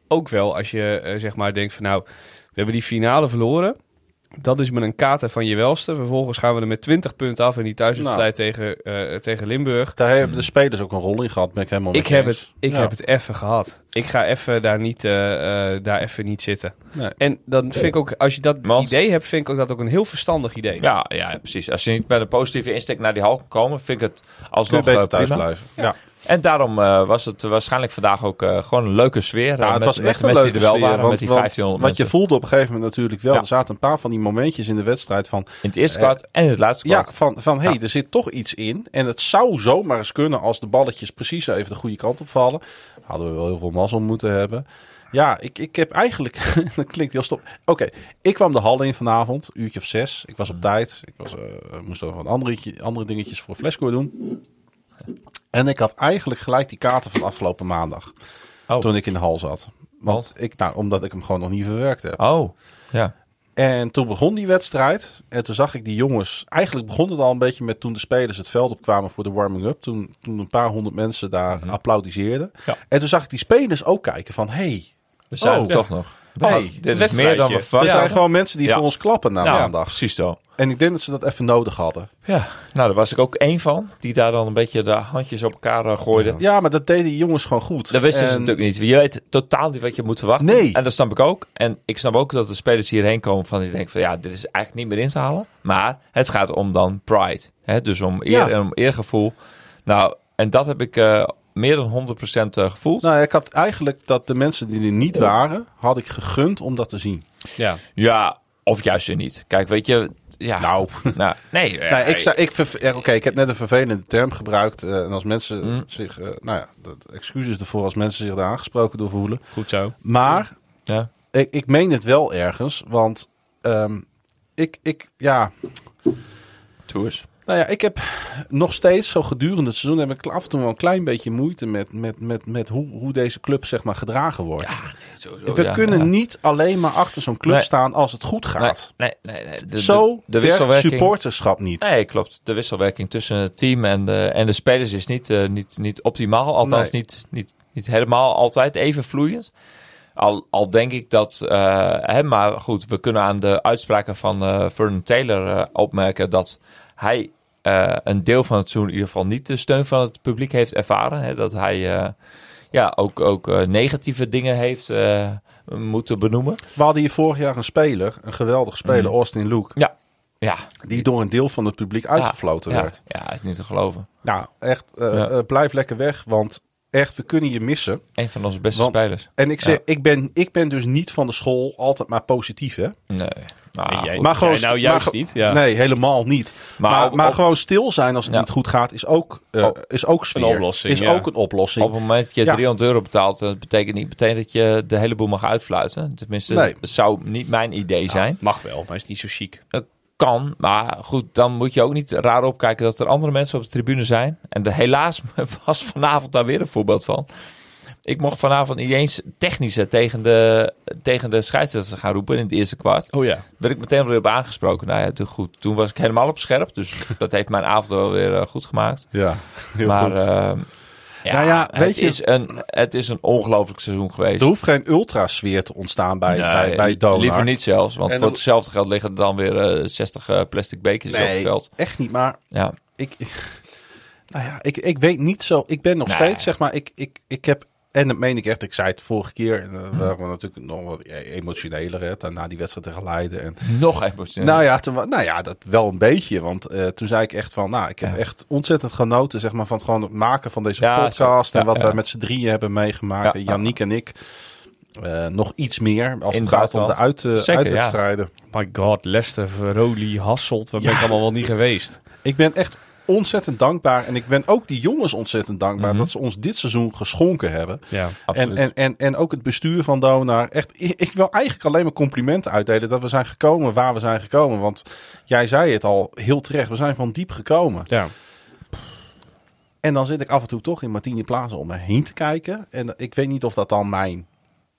ook wel als je uh, zeg maar denkt van nou, we hebben die finale verloren. Dat is met een kater van je welste. Vervolgens gaan we er met 20 punten af in die thuiswedstrijd nou. tegen, uh, tegen Limburg. Daar hebben de spelers ook een rol in gehad. Ben ik helemaal ik heb het, ik heb het even gehad. Ik ga even daar niet, uh, uh, daar even niet zitten. Nee. En dan vind ik ook, als je dat idee hebt, vind ik ook dat ook een heel verstandig idee. Ja, ja, precies. Als je niet met een positieve insteek naar die hal kan komen, vind ik het alsnog beter thuis blijven. ja. En daarom uh, was het waarschijnlijk vandaag ook uh, gewoon een leuke sfeer. Ja, het met, was echt een leuke die er wel sfeer, waren, want, met die want 1500 Wat je voelde op een gegeven moment natuurlijk wel. Ja. Er zaten een paar van die momentjes in de wedstrijd van... In het eerste kwart uh, en in het laatste kwart. Ja, van, van hé, hey, er zit toch iets in. En het zou zomaar eens kunnen als de balletjes precies even de goede kant op vallen. Hadden we wel heel veel mazzel moeten hebben. Ja, ik, ik heb eigenlijk... dat klinkt heel stop. Oké, okay, ik kwam de hal in vanavond, uurtje of zes. Ik was op tijd. Ik was, moest nog wat andere, andere dingetjes voor Flesco doen. En ik had eigenlijk gelijk die kaarten van afgelopen maandag. Oh. Toen ik in de hal zat. Want ik, nou, omdat ik hem gewoon nog niet verwerkt heb. Oh, ja. En toen begon die wedstrijd. En toen zag ik die jongens. Eigenlijk begon het al een beetje met toen de spelers het veld opkwamen voor de warming-up. Toen, toen een paar honderd mensen daar mm applaudisseerden. Ja. En toen zag ik die spelers ook kijken van... Hey, we zijn oh, toch nog. Hey, dit is meer dan we Er zijn gewoon mensen die voor ons klappen na maandag. Precies zo. En ik denk dat ze dat even nodig hadden. Ja, nou daar was ik ook één van. Die daar dan een beetje de handjes op elkaar uh, gooide. Ja, maar dat deden die jongens gewoon goed. Dat wisten en... ze natuurlijk niet. Je weet totaal niet wat je moet verwachten. Nee. En dat snap ik ook. En ik snap ook dat de spelers hierheen komen van die denken van ja, dit is eigenlijk niet meer in te halen. Maar het gaat om dan pride. Hè? Dus om eer ja. en om eergevoel. Nou, en dat heb ik... Uh, meer dan 100% gevoeld. Nou, ik had eigenlijk dat de mensen die er niet waren, had ik gegund om dat te zien. Ja, ja of juist er niet. Kijk, weet je, ja. Nou, nou nee. nee ik zei, ik Oké, ik heb net een vervelende term gebruikt. Uh, en als mensen mm. zich, uh, nou ja, dat, excuses ervoor als mensen zich daar aangesproken door voelen. Goed zo. Maar ja. ik, ik meen het wel ergens, want um, ik, ik, ja. Tours. Nou ja, ik heb nog steeds zo gedurende het seizoen heb ik af en toe wel een klein beetje moeite met, met, met, met hoe, hoe deze club zeg maar gedragen wordt. Ja, sowieso, We ja, kunnen ja. niet alleen maar achter zo'n club nee. staan als het goed gaat. Nee, nee, nee. De, zo de, de werkt supporterschap niet. Nee, klopt. De wisselwerking tussen het team en de, en de spelers is niet, uh, niet, niet optimaal. Althans, niet, niet, niet helemaal altijd even vloeiend. Al, al denk ik dat, uh, hè, maar goed, we kunnen aan de uitspraken van uh, Vernon Taylor opmerken dat hij uh, een deel van het seizoen in ieder geval niet de steun van het publiek heeft ervaren. Hè, dat hij uh, ja, ook, ook uh, negatieve dingen heeft moeten benoemen. We hadden hier vorig jaar een speler, een geweldig speler, mm. Austin Luke. Ja. Ja. Die door een deel van het publiek uitgefloten ja, werd. Ja, is niet te geloven. Nou, echt, ja. blijf lekker weg, want echt, we kunnen je missen. Een van onze beste want, spelers. En ik zeg, ik, ben, ik ben dus niet van de school altijd maar positief, hè? Nee. Nou, jij, maar gewoon, nou juist maar, niet. Ja. Nee, helemaal niet. Maar, maar, op, maar op, gewoon stil zijn als het ja. niet goed gaat, is ook, uh, is ook sfeer. Een oplossing. Is ook een oplossing. Op het moment dat je 300 euro betaalt, dat betekent niet meteen dat je de hele boel mag uitfluiten. Tenminste, nee. dat zou niet mijn idee zijn. mag wel, maar is niet zo chic. Uh, kan, maar goed, dan moet je ook niet raar opkijken dat er andere mensen op de tribune zijn. En de, helaas was vanavond daar weer een voorbeeld van. Ik mocht vanavond niet eens technische tegen de, tegen de scheidsrechter gaan roepen in het eerste kwart. Oh ja. Werd ik meteen weer op aangesproken. Nou ja, toen, goed. Toen was ik helemaal op scherp. Dus dat heeft mijn avond wel weer uh, goed gemaakt. Ja, heel maar, goed. Uh, Ja, Nou ja, weet het, je- is een, het is een ongelooflijk seizoen geweest. Er hoeft geen ultrasfeer te ontstaan bij, bij, Nee, bij Donar. Liever niet zelfs, want En voor dan- hetzelfde geld liggen er dan weer eh 60 eh, plastic bekertjes op het Nee, veld. echt niet. Maar Ja. ik, nou ja, ik, ik weet niet zo. Ik ben nog Nee. steeds, zeg maar, ik, ik, ik heb, en dat meen ik echt, ik zei het vorige keer, eh, we waren natuurlijk nog wat e- emotioneler, hè, dan na die wedstrijd tegen Leiden. En, Nog emotioneel. nou, ja, toen, nou ja, dat wel een beetje, want eh, toen zei ik echt van, nou, ik heb Ja. echt ontzettend genoten, zeg maar, van het gewoon het maken van deze Ja, podcast zo. en wat wij met z'n drieën hebben meegemaakt. En. Yannick en ik. eh, nog iets meer als In het gaat om de uit, eh, Zeker, uitwedstrijden. My god, Leicester, Veroli, Hasselt. Waar ben ik allemaal wel niet geweest? Ik ben echt ontzettend dankbaar. En ik ben ook die jongens ontzettend dankbaar Mhm. dat ze ons dit seizoen geschonken hebben. Ja. Absoluut. En, en, en, en ook het bestuur van Donar. Echt, ik, wil eigenlijk alleen maar complimenten uitdelen dat we zijn gekomen waar we zijn gekomen. Want jij zei het al heel terecht, we zijn van diep gekomen. ja. En dan zit ik af en toe toch in Martini Plaza om me heen te kijken. En ik weet niet of dat dan mijn...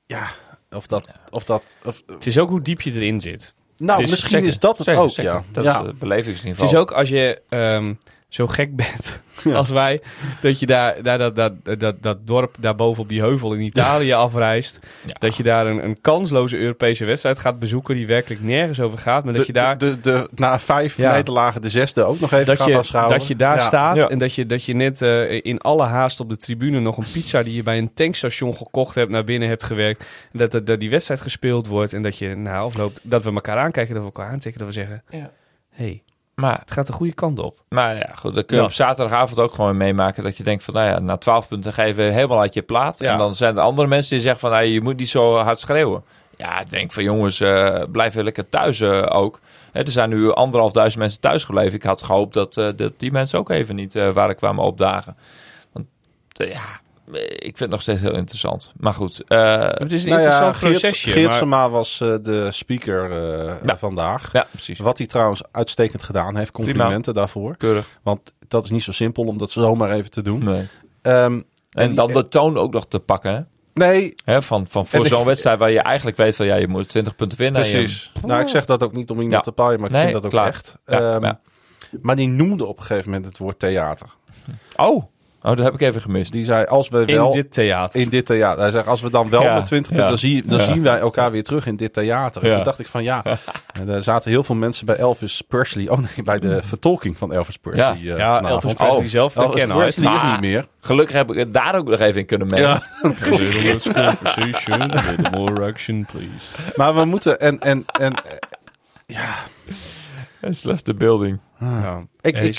Ja, of dat... Of dat of, Het is ook hoe diep je erin zit. nou, is- misschien Zeker, is dat het zeker, ook, zeker. ja. Dat ja. is het belevingsniveau. Het is ook als je ehm, zo gek bent als wij, dat je daar, daar dat, dat, dat, dat dorp daarboven op die heuvel in Italië afreist. Ja. Dat je daar een, een kansloze Europese wedstrijd gaat bezoeken die werkelijk nergens over gaat. Maar dat de, je daar... de, de, de- na vijf Ja. nederlagen de zesde ook nog even dat gaat je, dat je daar Ja. staat Ja. en dat je, dat je net eh, in alle haast op de tribune nog een pizza die je bij een tankstation gekocht hebt naar binnen hebt gewerkt. En dat, dat, dat die wedstrijd gespeeld wordt en dat je na afloop, dat we elkaar aankijken, dat we elkaar aantikken, dat we zeggen, Ja. hey, Maar, het gaat de goede kant op. maar ja, goed, dan kun je Ja. op zaterdagavond ook gewoon meemaken dat je denkt van, nou ja, na 12 punten weer helemaal uit je plaat. Ja. En dan zijn er andere mensen die zeggen van, nou, je moet niet zo hard schreeuwen. Ja, ik denk van jongens, eh blijf weer lekker thuis eh, ook. Er zijn nu anderhalfduizend mensen thuis gebleven. Ik had gehoopt dat, eh, dat die mensen ook even niet waren kwamen opdagen. Want ja, ik vind het nog steeds heel interessant. Maar goed, eh, Het is een Nou ja, interessant Geert, procesje. Geert maar- was eh, de speaker eh, Ja. vandaag. ja, precies. Wat hij trouwens uitstekend gedaan heeft. Complimenten daarvoor. Keurig. Want dat is niet zo simpel om dat zomaar even te doen. Nee. Ehm, En die- dan de toon ook nog te pakken, hè? Nee, Hè, van, van voor zo'n ik- wedstrijd waar je eigenlijk weet van ja, je moet 20 punten winnen. en je- precies. Nou, ik zeg dat ook niet om iemand Ja. te paaien, maar ik Nee, vind dat ook klaar. echt. Ja, Ehm, ja. Maar die noemde op een gegeven moment het woord theater. Oh, oh, dat heb ik even gemist. Die zei, als we in wel... dit theater. in dit theater. Hij zegt, als we dan wel Ja, met 20 ja, punten, dan, zie, dan ja. zien wij elkaar weer terug in dit theater. En toen dacht ik van ja, en er zaten heel veel mensen bij Elvis Presley. Oh nee, bij de vertolking van Elvis Presley. Ja. ja, vanavond. Elvis Presley Oh, zelf te Elvis kennen. Presley is niet meer. Gelukkig heb ik het daar ook nog even in kunnen. Ja. Let's conversation, a little more action, please. Maar we moeten en en en ja, It's left the building. Ja, ik ik, is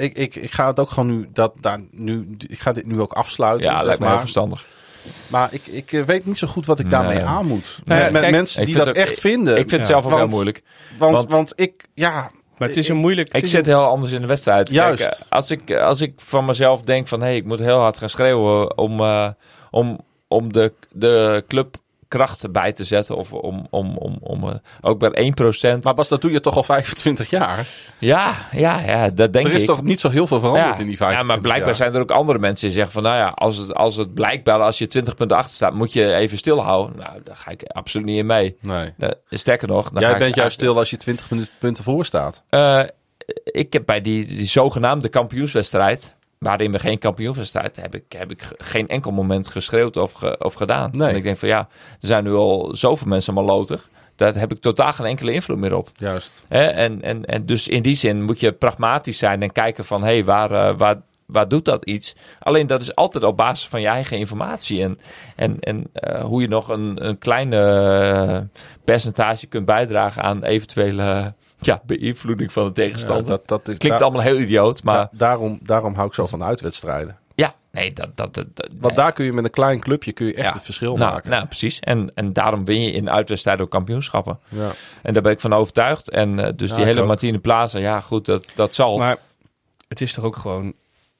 ik ik ik ga het ook gewoon nu dat daar nu ik ga dit nu ook afsluiten. Ja, zeg lijkt me heel maar. verstandig. Maar ik ik eh, weet niet zo goed wat ik daarmee Nee. aan moet. Nou met met kijk, mensen die dat ook- echt vinden. Ik vind het zelf ook heel moeilijk. want, want- want ik ja, Maar het is een moeilijk... Ik zit een- heel anders in de wedstrijd. Juist. Kijk, eh, als, ik, als ik van mezelf denk van... hé, hey, ik moet heel hard gaan schreeuwen om, eh, om, om de, de club kracht bij te zetten. Of om, om, om, om eh, ook bij 1%. maar Bas, dat doe je toch al 25 jaar? ja, ja, ja, dat denk er is ik. toch niet zo heel veel veranderd ja, in die ja, 25 maar blijkbaar jaar? zijn er ook andere mensen die zeggen van... nou ja, als het, als het blijkbaar als je 20 punten achter staat... moet je even stilhouden. Nou, daar ga ik absoluut niet in mee. Nee. Eh, sterker nog... Dan Jij ik bent juist stil als je 20 minuten- punten voor staat. Eh, ik heb bij die, die zogenaamde kampioenswedstrijd, waarin we geen kampioenswedstrijd heb ik, heb ik ge- geen enkel moment geschreeuwd of, ge- of gedaan. Nee. En ik denk van ja, er zijn nu al zoveel mensen malotig. Daar heb ik totaal geen enkele invloed meer op. Juist. En, en, en dus in die zin moet je pragmatisch zijn en kijken van hé, hey, waar, eh, waar, waar doet dat iets? Alleen dat is altijd op basis van je eigen informatie. En, en, en eh, hoe je nog een, een kleine eh, percentage kunt bijdragen aan eventuele ja, beïnvloeding van de tegenstander. Ja, dat, dat is, Klinkt daar- allemaal heel idioot, maar da- daarom, daarom hou ik zo van uitwedstrijden. ja, nee, dat... dat, Want nee. daar kun je met een klein clubje kun je echt Ja. het verschil nou, maken. nou, precies. En, en daarom win je in uitwedstrijden ook kampioenschappen. Ja. En daar ben ik van overtuigd. En eh, dus Ja, die hele ook. Martine Plaza, ja goed, dat, dat zal. Maar het is toch ook gewoon,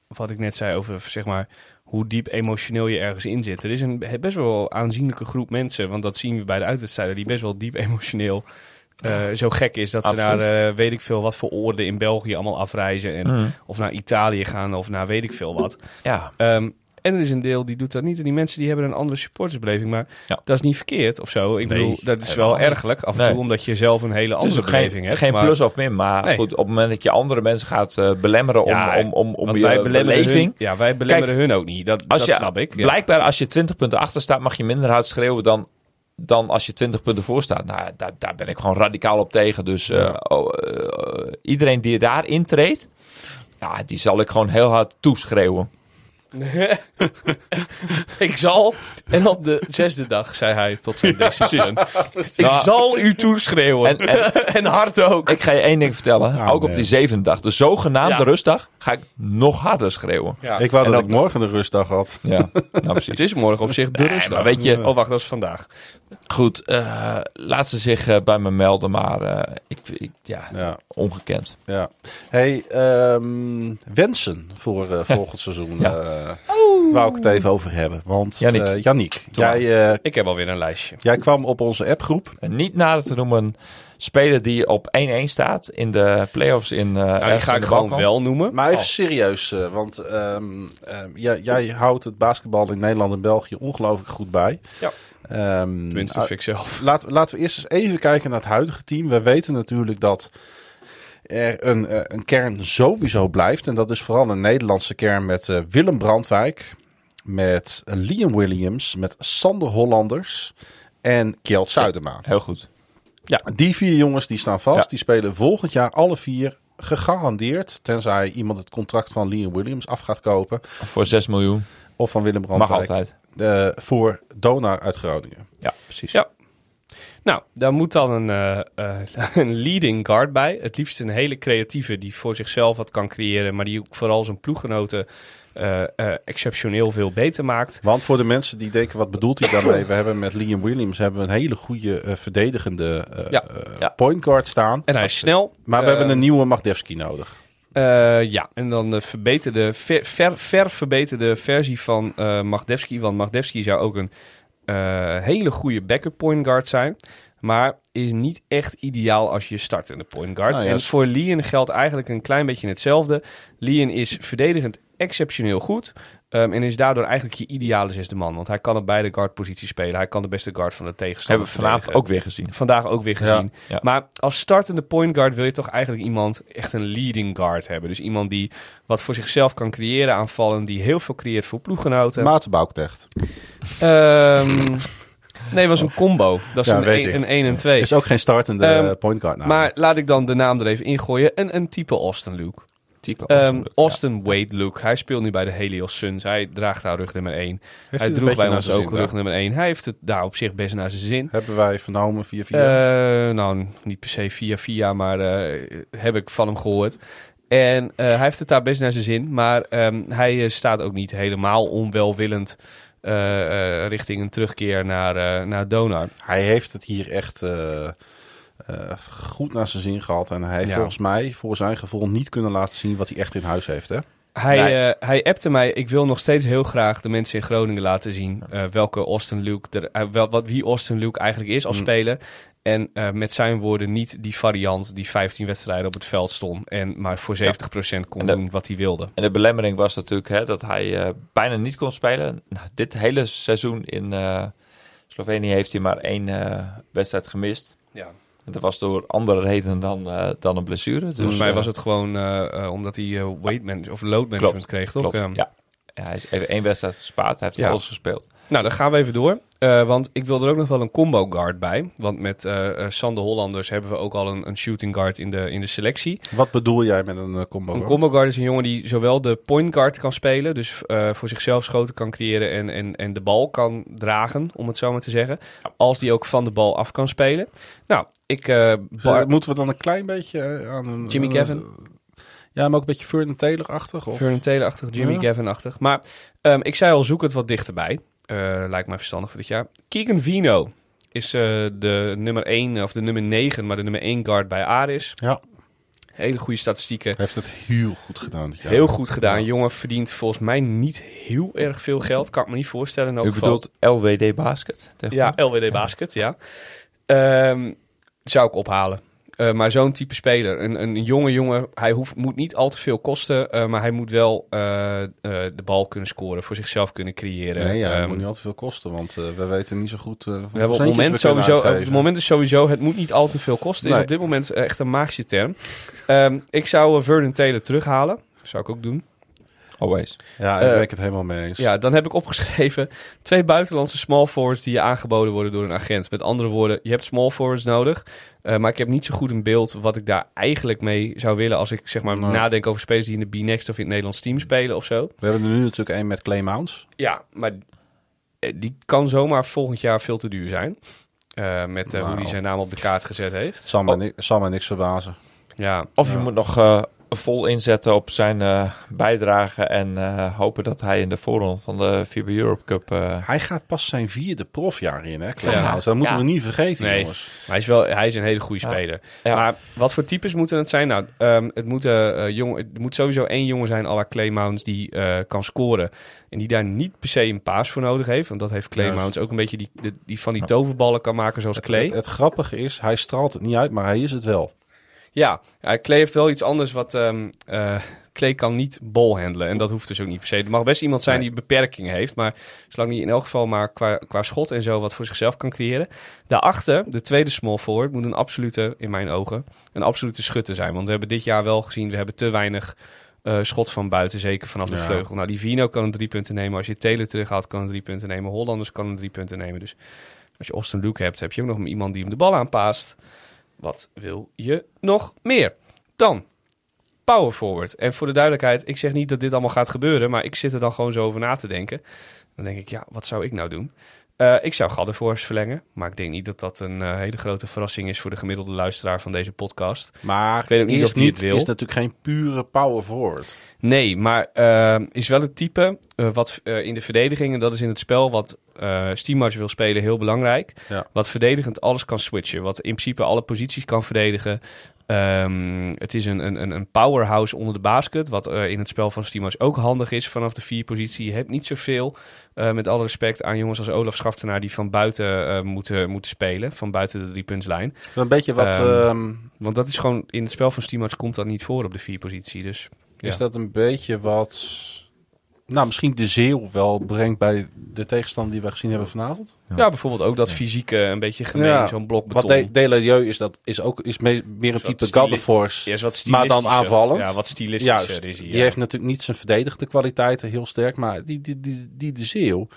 wat ik net zei over, zeg maar, hoe diep emotioneel je ergens in zit. Er is een best wel aanzienlijke groep mensen, want dat zien we bij de uitwedstrijden, die best wel diep emotioneel eh, zo gek is dat Absoluut. ze naar eh, weet ik veel wat voor oorden in België allemaal afreizen. En, Mhm. Of naar Italië gaan of naar weet ik veel wat. Ja, Ehm, En er is een deel die doet dat niet. En die mensen die hebben een andere supportersbeleving. Maar Ja. dat is niet verkeerd of zo. Ik Nee, bedoel, dat is wel ergelijk af en Nee. toe. Omdat je zelf een hele is andere ook geen, beleving hebt. geen maar- plus of min, maar Nee. goed, op het moment dat je andere mensen gaat eh, belemmeren om, Ja, om, om, om je wij beleving... hun, ja, wij belemmeren hun ook niet. Dat, Als dat je, snap ik. Ja. Blijkbaar als je 20 punten achter staat, mag je minder hard schreeuwen dan, dan als je 20 punten voor staat. Nou, daar, daar ben ik gewoon radicaal op tegen. Dus eh, oh, eh, iedereen die daar intreedt, ja, die zal ik gewoon heel hard toeschreeuwen. ik zal. En op de zesde dag zei hij tot zijn decision. ik Nou, zal u toeschreeuwen. En, en En hard ook. ik ga je één ding vertellen. Ah, ook op nee. die zevende dag, de zogenaamde Ja. rustdag, ga ik nog harder schreeuwen. Ja. Ik wou En dat ik morgen de rustdag had. Ja, nou Het precies. is morgen op zich de Nee, rustdag. maar weet je- Oh, wacht, dat is vandaag. Goed, eh, laat ze zich eh, bij me melden, maar eh, ik, ik, ja, Ja, ongekend. ja. Hey, ehm, wensen voor eh, volgend seizoen. Ja. eh, wou ik het even over hebben. Want Yannick. eh, jij, eh, Ik heb alweer een lijstje. jij kwam op onze appgroep. En niet nader te noemen speler die op 1-1 staat in de playoffs in uh, Nou, die ga ik gewoon wel noemen. Maar even Oh. serieus, eh, want ehm, ehm, jij, jij houdt het basketbal in Nederland en België ongelooflijk goed bij. Ja. Ehm, Tenminste, ah, ik zelf. laten, laten we eerst eens even kijken naar het huidige team. We weten natuurlijk dat er een, eh, een kern sowieso blijft. En dat is vooral een Nederlandse kern met eh, Willem Brandwijk, met Liam Williams, met Sander Hollanders en Kjeld Zuidema. Heel goed. Die vier jongens die staan vast. Ja. Die spelen volgend jaar alle vier gegarandeerd. Tenzij iemand het contract van Liam Williams af gaat kopen. Voor 6 miljoen. Of van Willem Mag Brandwijk. altijd. eh, voor Donar uit Groningen. Ja, precies. Ja. Nou, daar moet dan een, eh, eh, een leading guard bij. Het liefst een hele creatieve die voor zichzelf wat kan creëren, maar die ook vooral zijn ploeggenoten eh, exceptioneel veel beter maakt. Want voor de mensen die denken, wat bedoelt hij daarmee? We hebben met Liam Williams hebben we een hele goede verdedigende Ja. Ja. point guard staan. En hij is snel. Maar we hebben een nieuwe Magdevski nodig. ja, en dan de verbeterde, ver, ver, ver verbeterde versie van Magdevski. Want Magdevski zou ook een hele goede backup point guard zijn. Maar is niet echt ideaal als je start in de point guard. Nou ja, en voor Lien geldt eigenlijk een klein beetje hetzelfde. Lien is verdedigend exceptioneel goed. Ehm, en is daardoor eigenlijk je ideale zesde man. Want hij kan op beide guardposities spelen. Hij kan de beste guard van de tegenstander Hebben we vanavond verdedigen. ook weer gezien. Vandaag ook weer gezien. Ja. Maar als startende point guard wil je toch eigenlijk iemand, echt een leading guard hebben. Dus iemand die wat voor zichzelf kan creëren aanvallen. Die heel veel creëert voor ploeggenoten. Maarten Bouktecht. Ehm, nee, was een combo. Dat is Ja, een weet 1 ik. een, één en 2. Is ook geen startende Ehm, eh, point guard. Nou, maar laat ik dan de naam er even ingooien. Een, een type Austin Luke. Type Ehm, Austin. Austin Wade Luke. Hij speelt nu bij de Helios Suns. Hij draagt daar rug nummer 1. heeft hij droeg bij ons zijn ook zin rug nummer 1. Hij heeft het daar op zich best naar zijn zin. Hebben wij vernomen via via. Eh, nou, niet per se via via, maar eh, heb ik van hem gehoord. En eh, hij heeft het daar best naar zijn zin. Maar ehm, hij staat ook niet helemaal onwelwillend eh, eh, richting een terugkeer naar, eh, naar Donar. Hij heeft het hier echt eh, goed naar zijn zin gehad. En hij heeft Ja. volgens mij, voor zijn gevoel, niet kunnen laten zien wat hij echt in huis heeft. Hè? Hij, Nee. eh, hij appte mij, ik wil nog steeds heel graag de mensen in Groningen laten zien eh, welke Austin Luke, er, wel, wat, wie Austin Luke eigenlijk is als Mm. speler. En eh, met zijn woorden niet die variant die 15 wedstrijden op het veld stond en maar voor 70% kon doen wat hij wilde. En de belemmering was natuurlijk hè, dat hij eh, bijna niet kon spelen. Nou, dit hele seizoen in eh, Slovenië heeft hij maar één eh, wedstrijd gemist. Ja. Dat was door andere redenen dan, eh, dan een blessure. Dus, Volgens mij eh, was het gewoon eh, omdat hij weight management of load management kreeg, toch? Klopt, Ja. Hij is even één wedstrijd gespaard. Hij heeft Ja. alles gespeeld. Nou, dan gaan we even door. Eh, want ik wil er ook nog wel een combo guard bij. Want met eh eh, Sander Hollanders hebben we ook al een, een shooting guard in de, in de selectie. Wat bedoel jij met een combo? Een guard? combo guard is een jongen die zowel de point guard kan spelen, dus eh, voor zichzelf schoten kan creëren en, en, en de bal kan dragen, om het zo maar te zeggen. Als die ook van de bal af kan spelen. Nou, ik... eh, Bar- Moeten we dan een klein beetje aan een... Jimmy een- ja, maar ook een beetje Vernon Taylor-achtig? Of? Vernon Taylor-achtig, Jimmy Ja. Gavin-achtig. Maar ehm, ik zei al, zoek het wat dichterbij. Eh, lijkt mij verstandig voor dit jaar. Keegan Vino is eh, de nummer 1, of de nummer 9, maar de nummer 1 guard bij Aris. Ja. Hele goede statistieken. Heeft het heel goed gedaan dit jaar. Heel goed gedaan. Ja. Jongen verdient volgens mij niet heel erg veel geld. Kan ik me niet voorstellen. U bedoelt LWD Basket? Ja, LWD Basket, ja. Ehm, zou ik ophalen. Eh, maar zo'n type speler, een, een jonge jongen, hij hoeft, moet niet al te veel kosten, eh, maar hij moet wel eh, de bal kunnen scoren, voor zichzelf kunnen creëren. Nee, ja, Ehm, moet niet al te veel kosten, want we weten niet zo goed we hebben op het moment sowieso, op het moment is sowieso, het moet niet al te veel kosten. Is Nee. op dit moment echt een magische term. Ehm, ik zou Vernon Taylor terughalen. Zou ik ook doen. Always. Ja, daar Eh, ben ik het helemaal mee eens. Ja, dan heb ik opgeschreven twee buitenlandse small forwards die je aangeboden worden door een agent. Met andere woorden, je hebt small forwards nodig. eh, maar ik heb niet zo goed een beeld wat ik daar eigenlijk mee zou willen als ik zeg maar Nee. nadenk over spelers die in de B-Next of in het Nederlands team spelen of zo. We hebben er nu natuurlijk één met Clay Mounts. Ja, maar eh, die kan zomaar volgend jaar veel te duur zijn. Eh, met eh, hoe Nou. hij zijn naam op de kaart gezet heeft. Zal me, ni- zal me niks verbazen. Ja, Of je Ja. moet nog eh, vol inzetten op zijn eh, bijdrage en eh, hopen dat hij in de voorronde van de FIBA Europe Cup... eh, Hij gaat pas zijn vierde profjaar in, hè, Clay Ja. Dat moeten Ja. we niet vergeten, Nee. jongens. Maar hij is wel hij is een hele goede Ja. speler. Ja. Maar wat voor types moeten het zijn? Nou, ehm, het, moet, jong, het moet sowieso één jongen zijn à la Clay die eh, kan scoren. En die daar niet per se een paas voor nodig heeft. Want dat heeft Clay Juist. Mounts ook een beetje die, die, die van die toverballen kan maken zoals Clay. Het, het grappige is, hij straalt het niet uit, maar hij is het wel. Ja, ja, Clay heeft wel iets anders wat... Clay kan niet bolhandelen en dat hoeft dus ook niet per se. Er mag best iemand zijn die beperkingen heeft, maar zolang hij in elk geval maar qua, qua schot en zo wat voor zichzelf kan creëren. Daarachter, de tweede small forward, moet een absolute, in mijn ogen, een absolute schutter zijn. Want we hebben dit jaar wel gezien, we hebben te weinig eh, schot van buiten, zeker vanaf de Ja. vleugel. Nou, die Vino kan een drie punten nemen. Als je Taylor terughaalt, kan een drie punten nemen. Hollanders kan een drie punten nemen. Dus als je Austin Luke hebt, heb je ook nog iemand die hem de bal aanpaast. Wat wil je nog meer? Dan power forward. En voor de duidelijkheid, ik zeg niet dat dit allemaal gaat gebeuren, maar ik zit er dan gewoon zo over na te denken. Dan denk ik, ja, wat zou ik nou doen? Eh, ik zou Gaddenvoors verlengen, maar ik denk niet dat dat een eh, hele grote verrassing is voor de gemiddelde luisteraar van deze podcast. Maar weet ook niet is, of die het wil. is natuurlijk geen pure power forward. Nee, maar eh, is wel het type wat in de verdediging, en dat is in het spel wat Steamars wil spelen, heel belangrijk. Ja. Wat verdedigend alles kan switchen. Wat in principe alle posities kan verdedigen. Ehm, het is een, een, een- powerhouse onder de basket. Wat eh, in het spel van Steamars ook handig is vanaf de vier positie. Je hebt niet zoveel, eh met alle respect aan jongens als Olaf Schaftenaar... die van buiten moeten, moeten spelen. Van buiten de driepuntslijn. Een beetje wat... Ehm, ehm, Want dat is gewoon... In het spel van Steamars komt dat niet voor op de vier positie. Dus Is Ja. dat een beetje wat... Nou, misschien de zeeuw wel brengt bij de tegenstander die we gezien hebben vanavond? Ja, bijvoorbeeld ook dat fysieke een beetje gemeen, Ja. zo'n blok Wat beton. De Deladieu is, dat is ook is me- meer een Wat type Gaddeforce. Ja, is wat Maar dan aanvallend. Ja, wat stilistischer Juist, is hij. die ja. heeft natuurlijk niet zijn verdedigende kwaliteiten heel sterk. Maar die, die, die, die de zeeuw...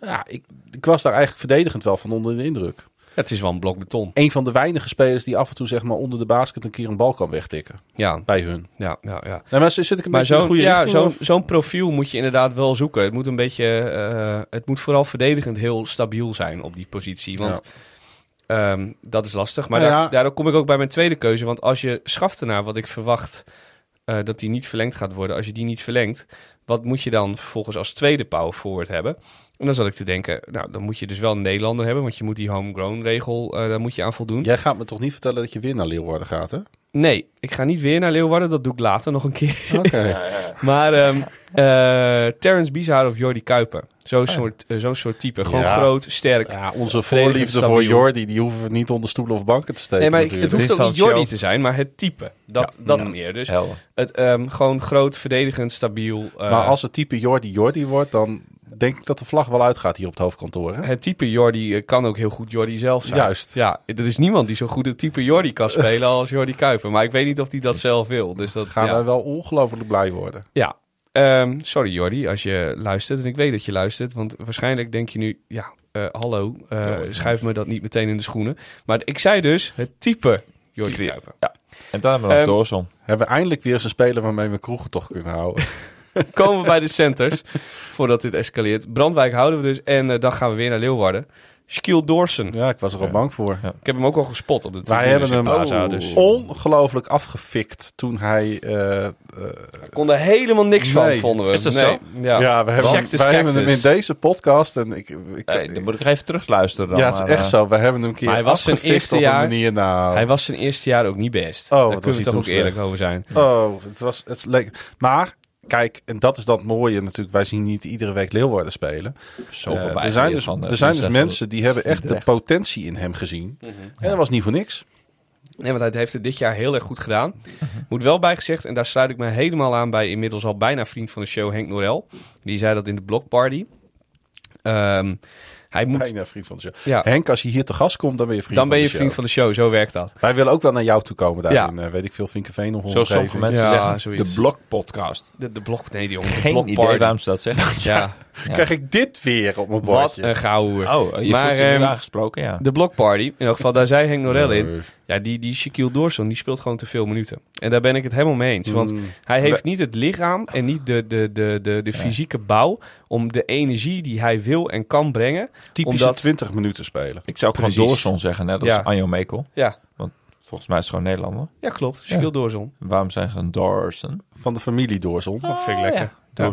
Ja, ik, ik was daar eigenlijk verdedigend wel van onder de indruk. Het is wel een blok beton. Een van de weinige spelers die af en toe zeg maar onder de basket een keer een bal kan wegtikken. Ja, Bij hun. ja, ja. ja. Nee, maar zit ik een Maar beetje goede ja, zo'n of? zo'n profiel moet je inderdaad wel zoeken. Het moet een beetje, eh, het moet vooral verdedigend heel stabiel zijn op die positie. Want ehm, dat is lastig. Maar Nou daar, ja. daardoor kom ik ook bij mijn tweede keuze. Want als je Schaftenaar, wat ik verwacht eh, dat die niet verlengd gaat worden, als je die niet verlengt, wat moet je dan vervolgens als tweede power forward hebben? En dan zat ik te denken, nou, dan moet je dus wel een Nederlander hebben, want je moet die homegrown regel, eh, daar moet je aan voldoen. Jij gaat me toch niet vertellen dat je weer naar Leeuwarden gaat, hè? Nee, ik ga niet weer naar Leeuwarden, dat doe ik later nog een keer. Oké. Maar ehm eh Terrence Bieshaar of Jordi Kuiper. Zo'n soort, eh, zo'n soort type. Gewoon Ja. groot, sterk. Ja, onze voorliefde voor Jordi, die hoeven we niet onder stoelen of banken te steken nee, maar ik- het natuurlijk. hoeft ook niet Jordi te zijn, maar het type. Dat, Ja. dat meer. Dus helder. het, ehm, gewoon groot, verdedigend, stabiel. eh, maar als het type Jordi Jordi wordt, dan denk ik dat de vlag wel uitgaat hier op het hoofdkantoor, hè? Het type Jordi eh, kan ook heel goed Jordi zelf zijn. Juist. Ja, er is niemand die zo goed het type Jordi kan spelen als Jordi Kuiper. Maar ik weet niet of hij dat zelf wil. Dus dat Gaan ja. wij wel ongelooflijk blij worden. Ja. Ehm, sorry Jordi, als je luistert. En ik weet dat je luistert. Want waarschijnlijk denk je nu... Ja, eh, hallo, eh, schuif me dat niet meteen in de schoenen. Maar ik zei dus het type Jordi Type, Kuiper. En dan hebben we Doorsom. Hebben we eindelijk weer eens een speler waarmee we kroegen toch kunnen houden. Komen we bij de centers. voordat dit escaleert. Brandwijk houden we dus. En eh, dan gaan we weer naar Leeuwarden. Shaquille Dorsen. ja, ik was er al bang voor. Ik heb hem ook al gespot op de Wij tribunes hebben in hem Plaza, oh, dus ongelooflijk afgefikt toen hij... eh, eh, ik kon er helemaal niks van, vonden we. Is dat nee. zo? Ja. ja, we hebben, Cactus, wij hebben hem in deze podcast en ik... ik Hey, dan moet ik even terugluisteren dan. ja, het is maar, echt eh, zo. We hebben hem een keer hij was zijn eerste op jaar- een manier. Nou, Hij was zijn eerste jaar ook niet best. Oh, Daar kunnen we toch ook eerlijk slecht. over zijn. Oh, het was het leek. Maar kijk, en dat is dat mooie natuurlijk. Wij zien niet iedere week Leeuwarden spelen. zoveel Eh, bij er zijn dus, van, eh, er zijn dus mensen die hebben echt de potentie in hem gezien. En dat was niet voor niks. Nee, want hij heeft het dit jaar heel erg goed gedaan. Moet wel bijgezegd, en daar sluit ik me helemaal aan bij inmiddels al bijna vriend van de show, Henk Norel. Die zei dat in de blogparty. Ehm hij moet, Bijna vriend van de show. ja, Henk, als je hier te gast komt, dan ben je vriend dan van ben je de show. vriend van de show, zo werkt dat. Wij willen ook wel naar jou toe komen daar Ja. in, eh, weet ik veel, Vinkenveen of Zoals sommige mensen Ja, zeggen, zoiets. de blogpodcast. De, de blog, nee, die jongen. Geen blogparty. idee waarom ze dat zeggen. Ja, Ja. Krijg ik dit weer op mijn wat bordje? een gouden. Oh, je Maar, voelt je nu ehm, aangesproken, ja. De blogparty, in elk geval, daar zei Henk Norel in. Nee. Ja, die, die Shaquille Doorson, die speelt gewoon te veel minuten. En daar ben ik het helemaal mee eens. Want Mm. hij heeft niet het lichaam en niet de, de, de, de, de fysieke bouw... om de energie die hij wil en kan brengen... Typische omdat- 20 minuten spelen. Ik zou ook gewoon. Doorson zeggen, net als Ja. Anjo Mekel. Ja, Volgens mij is het gewoon Nederlander. ja klopt. Shaquille Ja. Doorson. Waarom zijn ze een Doorson? Van de familie Doorzon. Dat vind ik lekker. Ja,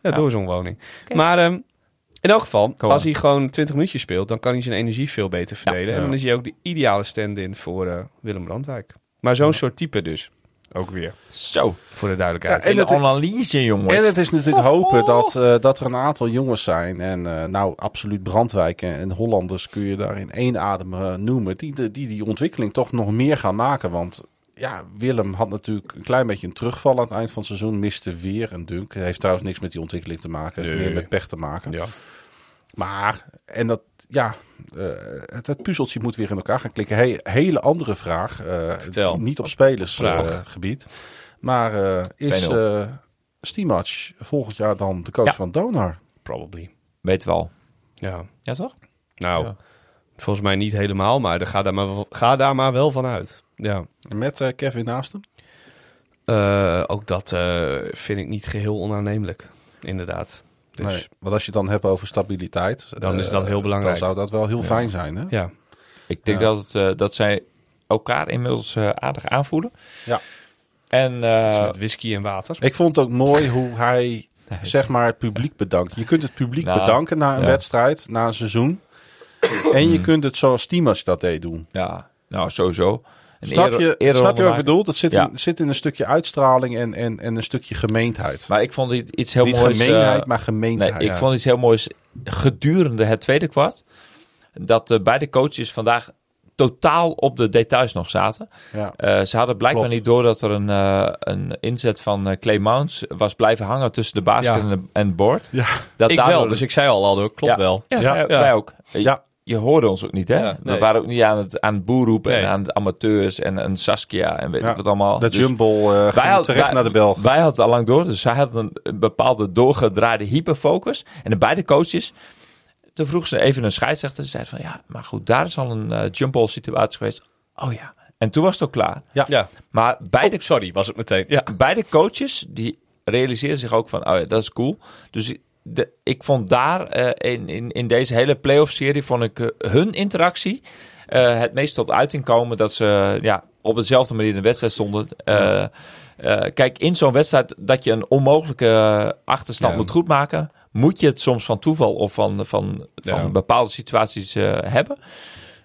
Doorson woning. Ja, Ja. Doorzonwoning. Maar ehm, in elk geval, als hij gewoon 20 minuutjes speelt... dan kan hij zijn energie veel beter verdelen. Ja. En dan is hij ook de ideale stand-in voor eh, Willem Brandwijk. Maar zo'n soort type dus. Ook weer, Zo. voor de duidelijkheid. Ja, en het- analyse, jongens. En het is natuurlijk hopen dat, eh, dat er een aantal jongens zijn. En eh, nou, absoluut Brandwijk en, en Hollanders kun je daar in één adem noemen. Die, de- die die ontwikkeling toch nog meer gaan maken. Want ja, Willem had natuurlijk een klein beetje een terugval aan het eind van het seizoen. Miste weer een dunk. Het heeft trouwens niks met die ontwikkeling te maken. Het heeft Nee. meer met pech te maken. ja. Maar, en dat, ja, eh, het, het puzzeltje moet weer in elkaar gaan klikken. Hey, hele andere vraag. eh, Vertel. Niet op spelersgebied. Vraag. gebied maar eh, is 2-0. eh Stimac volgend jaar dan de coach Ja. van Donar? Probably. Weten we al. Ja. Ja, toch? Nou, Ja. volgens mij niet helemaal, maar ga daar maar, wel- ga daar maar wel van uit. Ja. Met eh, Kevin naast hem? Eh, ook dat eh, vind ik niet geheel onaannemelijk, inderdaad. Dus Nee, want als je het dan hebt over stabiliteit, Dan is dat heel belangrijk. Dan zou dat wel heel fijn zijn. Hè? ja. Ik denk Ja. dat, het, dat zij elkaar inmiddels eh, aardig aanvoelen. Ja. En Dus met whisky en water. Ik vond het ook mooi hoe hij zeg maar het publiek bedankt. Je kunt het publiek Nou, bedanken na een ja. wedstrijd, na een seizoen. En je kunt het zoals Stimac dat deed doen. ja, nou sowieso. Een Snap je, snap je wat ik bedoel? Dat zit, Ja. in, zit in een stukje uitstraling en, en, en een stukje gemeendheid. Maar ik vond iets, iets heel Niet moois. eh, gemeenheid, maar nee, gemeendheid. ik vond iets heel moois gedurende het tweede kwart. Dat eh, beide coaches vandaag totaal op de details nog zaten. ja. Eh, ze hadden blijkbaar Klopt. niet door dat er een, eh, een inzet van eh, Clay Mounts was blijven hangen tussen de basket Ja. en, de, en het board. Ja. Dat ik daardoor- wel, dus ik zei al, Aldo, klopt Ja. wel. Ja, Ja. eh, Ja. wij ook. Eh, Ja. Je hoorde ons ook niet, hè? Ja, We waren ook niet aan het, aan het Nee. en aan de amateurs en, en Saskia en weet Ja. ik wat allemaal. De Dus Jumble eh ging hadden- terecht wij- naar de Belg. Wij hadden het al lang door, dus zij hadden een, een bepaalde doorgedraaide hyperfocus. En de beide coaches, toen vroeg ze even een scheidsrechter. Ze zei van, ja, maar goed, daar is al een eh jump ball situatie geweest. Oh ja. En toen was het ook klaar. Ja. Maar beide Oh, sorry, was het meteen. Ja. beide coaches die realiseerden zich ook van, oh ja, dat is cool. Dus de, ik vond daar eh, in, in, in deze hele playoff serie vond ik eh, hun interactie eh, het meest tot uiting komen dat ze ja, op dezelfde manier in de wedstrijd stonden. Kijk, in zo'n wedstrijd dat je een onmogelijke achterstand Ja. moet goedmaken, moet je het soms van toeval of van, van, Ja. van bepaalde situaties hebben.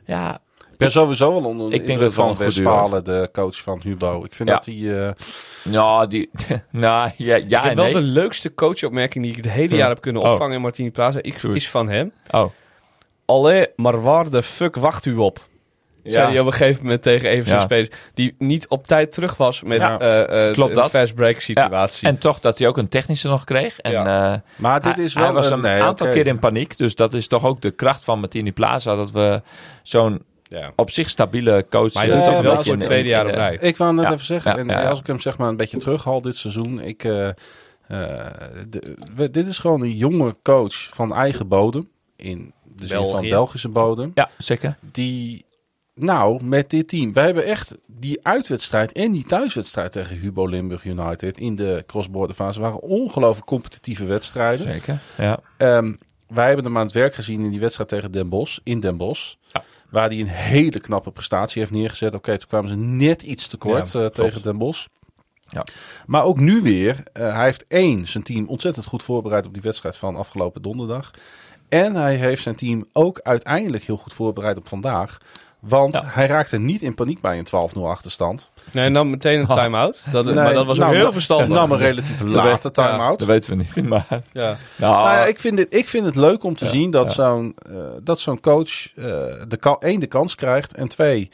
Ja, ben sowieso wel onder de Ik denk dat van Westfalen, de coach van Hubo. Ik vind Ja. dat hij... eh, nou, die, nou ja, ja ik heb wel nee. de leukste coachopmerking die ik het hele Hm. jaar heb kunnen Oh. opvangen in Martini Plaza. Ik, Goed. is van hem. Oh. Allee, maar waar de fuck wacht u op? Zei hij op een gegeven moment tegen een van zijn Ja. spelers. Die niet op tijd terug was met Ja. eh, eh, Klopt een dat. fast break situatie. En toch dat hij ook een technische nog kreeg. En Ja. eh, maar dit hij, is wel... hij was een nee, aantal keer in paniek. Dus dat is toch ook de kracht van Martini Plaza. Dat we zo'n ja. op zich stabiele coach... Maar hij eh, doet het Ja, wel voor het tweede jaar op rij. Ik wou net Ja. even zeggen, Ja, en als ik hem zeg maar een beetje terughaal dit seizoen. Ik, eh, eh, de- we- dit is gewoon een jonge coach van eigen bodem. In de zin van. Belgische bodem. Ja, zeker. Die, nou, met dit team. We hebben echt die uitwedstrijd en die thuiswedstrijd tegen Hubo Limburg United in de cross-border fase. waren ongelooflijk competitieve wedstrijden. Zeker, ja. Ehm, wij hebben hem aan het werk gezien in die wedstrijd tegen Den Bosch, in Den Bosch. Ja. Waar hij een hele knappe prestatie heeft neergezet. Oké, toen kwamen ze net iets tekort Ja, eh, tegen Den Bosch. Ja. Maar ook nu weer. eh, hij heeft één, zijn team ontzettend goed voorbereid op die wedstrijd van afgelopen donderdag. En hij heeft zijn team ook uiteindelijk heel goed voorbereid op vandaag. Want Ja. hij raakte niet in paniek bij een 12-0 achterstand. Nee, en dan meteen een time-out. Dat, Nee, maar dat was ook nou, heel nou, verstandig. Nam een relatief late time-out. Dat weten we niet, maar... ja. Nou, Nou ja, ik vind, dit, ik vind het leuk om te Ja, zien dat ja. zo'n eh, dat zo'n coach eh, de één de kans krijgt en twee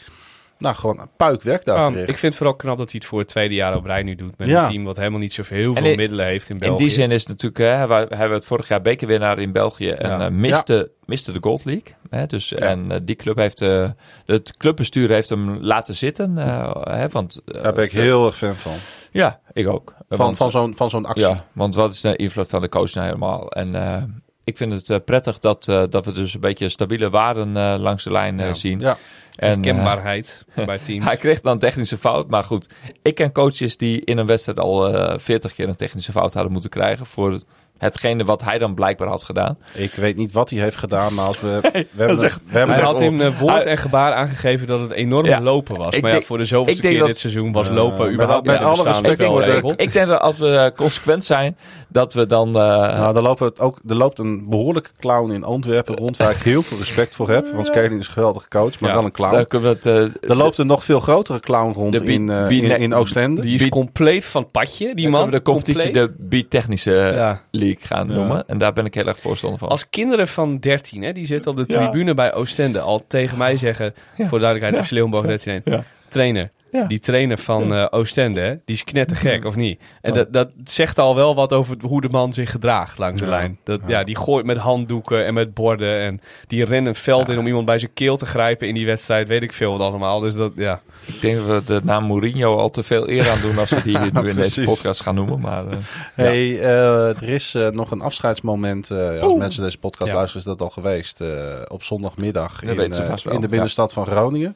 nou, gewoon een puikwerk daar Ah, verricht. ik vind het vooral knap dat hij het voor het tweede jaar op rij nu doet. Met Ja. een team wat helemaal niet zoveel heel veel in- middelen heeft in In België. die zin is het natuurlijk, hè, wij hebben het vorig jaar bekerwinnaar in België en Ja. eh, miste, miste de Gold League. Hè, dus, En eh, die club heeft, eh, het clubbestuur heeft hem laten zitten. hè, want, Daar ben ik heel erg fan van. Ja, ik ook. Van, Want- van zo'n van zo'n actie. Ja, want wat is de invloed van de coach nou helemaal? En eh, ik vind het eh, prettig dat, eh, dat we dus een beetje stabiele waarden eh, langs de lijn Ja. zien. Ja. En, Kenbaarheid bij teams. hij kreeg dan een technische fout, maar goed. Ik ken coaches die in een wedstrijd al eh 40 keer een technische fout hadden moeten krijgen voor hetgene wat hij dan blijkbaar had gedaan. Ik weet niet wat hij heeft gedaan, maar als we... we hebben, echt- we hebben had in eh, woord en gebaar aangegeven dat het enorm Ja. lopen was. Ik maar ja, denk- voor de zoveelste ik keer dat- dit seizoen was Eh, lopen met überhaupt met niet de alle respect voor de- spelregel. Ik denk dat als we consequent zijn, dat we dan... eh, Nou, er, lopen het ook, er loopt een behoorlijke clown in Antwerpen rond waar ik heel veel respect voor heb. Want Scaling is een geweldige coach, maar Ja, wel een clown. dan kunnen we het... eh, Er loopt een nog veel grotere clown rond de in, eh, in, in Oostende. Die is compleet van het padje, die man. de competitie Compleet. de bi-technische Ja. Gaan Ja. noemen. En daar ben ik heel erg voorstander van. Als kinderen van 13, hè, die zitten op de Ja. tribune bij Oostende, al tegen mij zeggen, Ja. voor de duidelijkheid, Ja. FC Leeuwenborg 13 Ja. trainer. Ja. Die trainer van eh, Oostende, hè, die is knettergek, of niet? En Ja. dat, dat zegt al wel wat over hoe de man zich gedraagt langs de Ja. lijn. Dat, Ja. ja. die gooit met handdoeken en met borden. En die rent een veld in om iemand bij zijn keel te grijpen in die wedstrijd. Weet ik veel wat allemaal. Dus dat, ja. Ik denk dat we de naam Mourinho al te veel eer aan doen als we die nu in deze podcast gaan noemen. Maar eh, Hey, eh, er is nog een afscheidsmoment. eh, als mensen deze podcast Ja. luisteren, is dat al geweest. eh, op zondagmiddag in, in de ja. binnenstad van Groningen.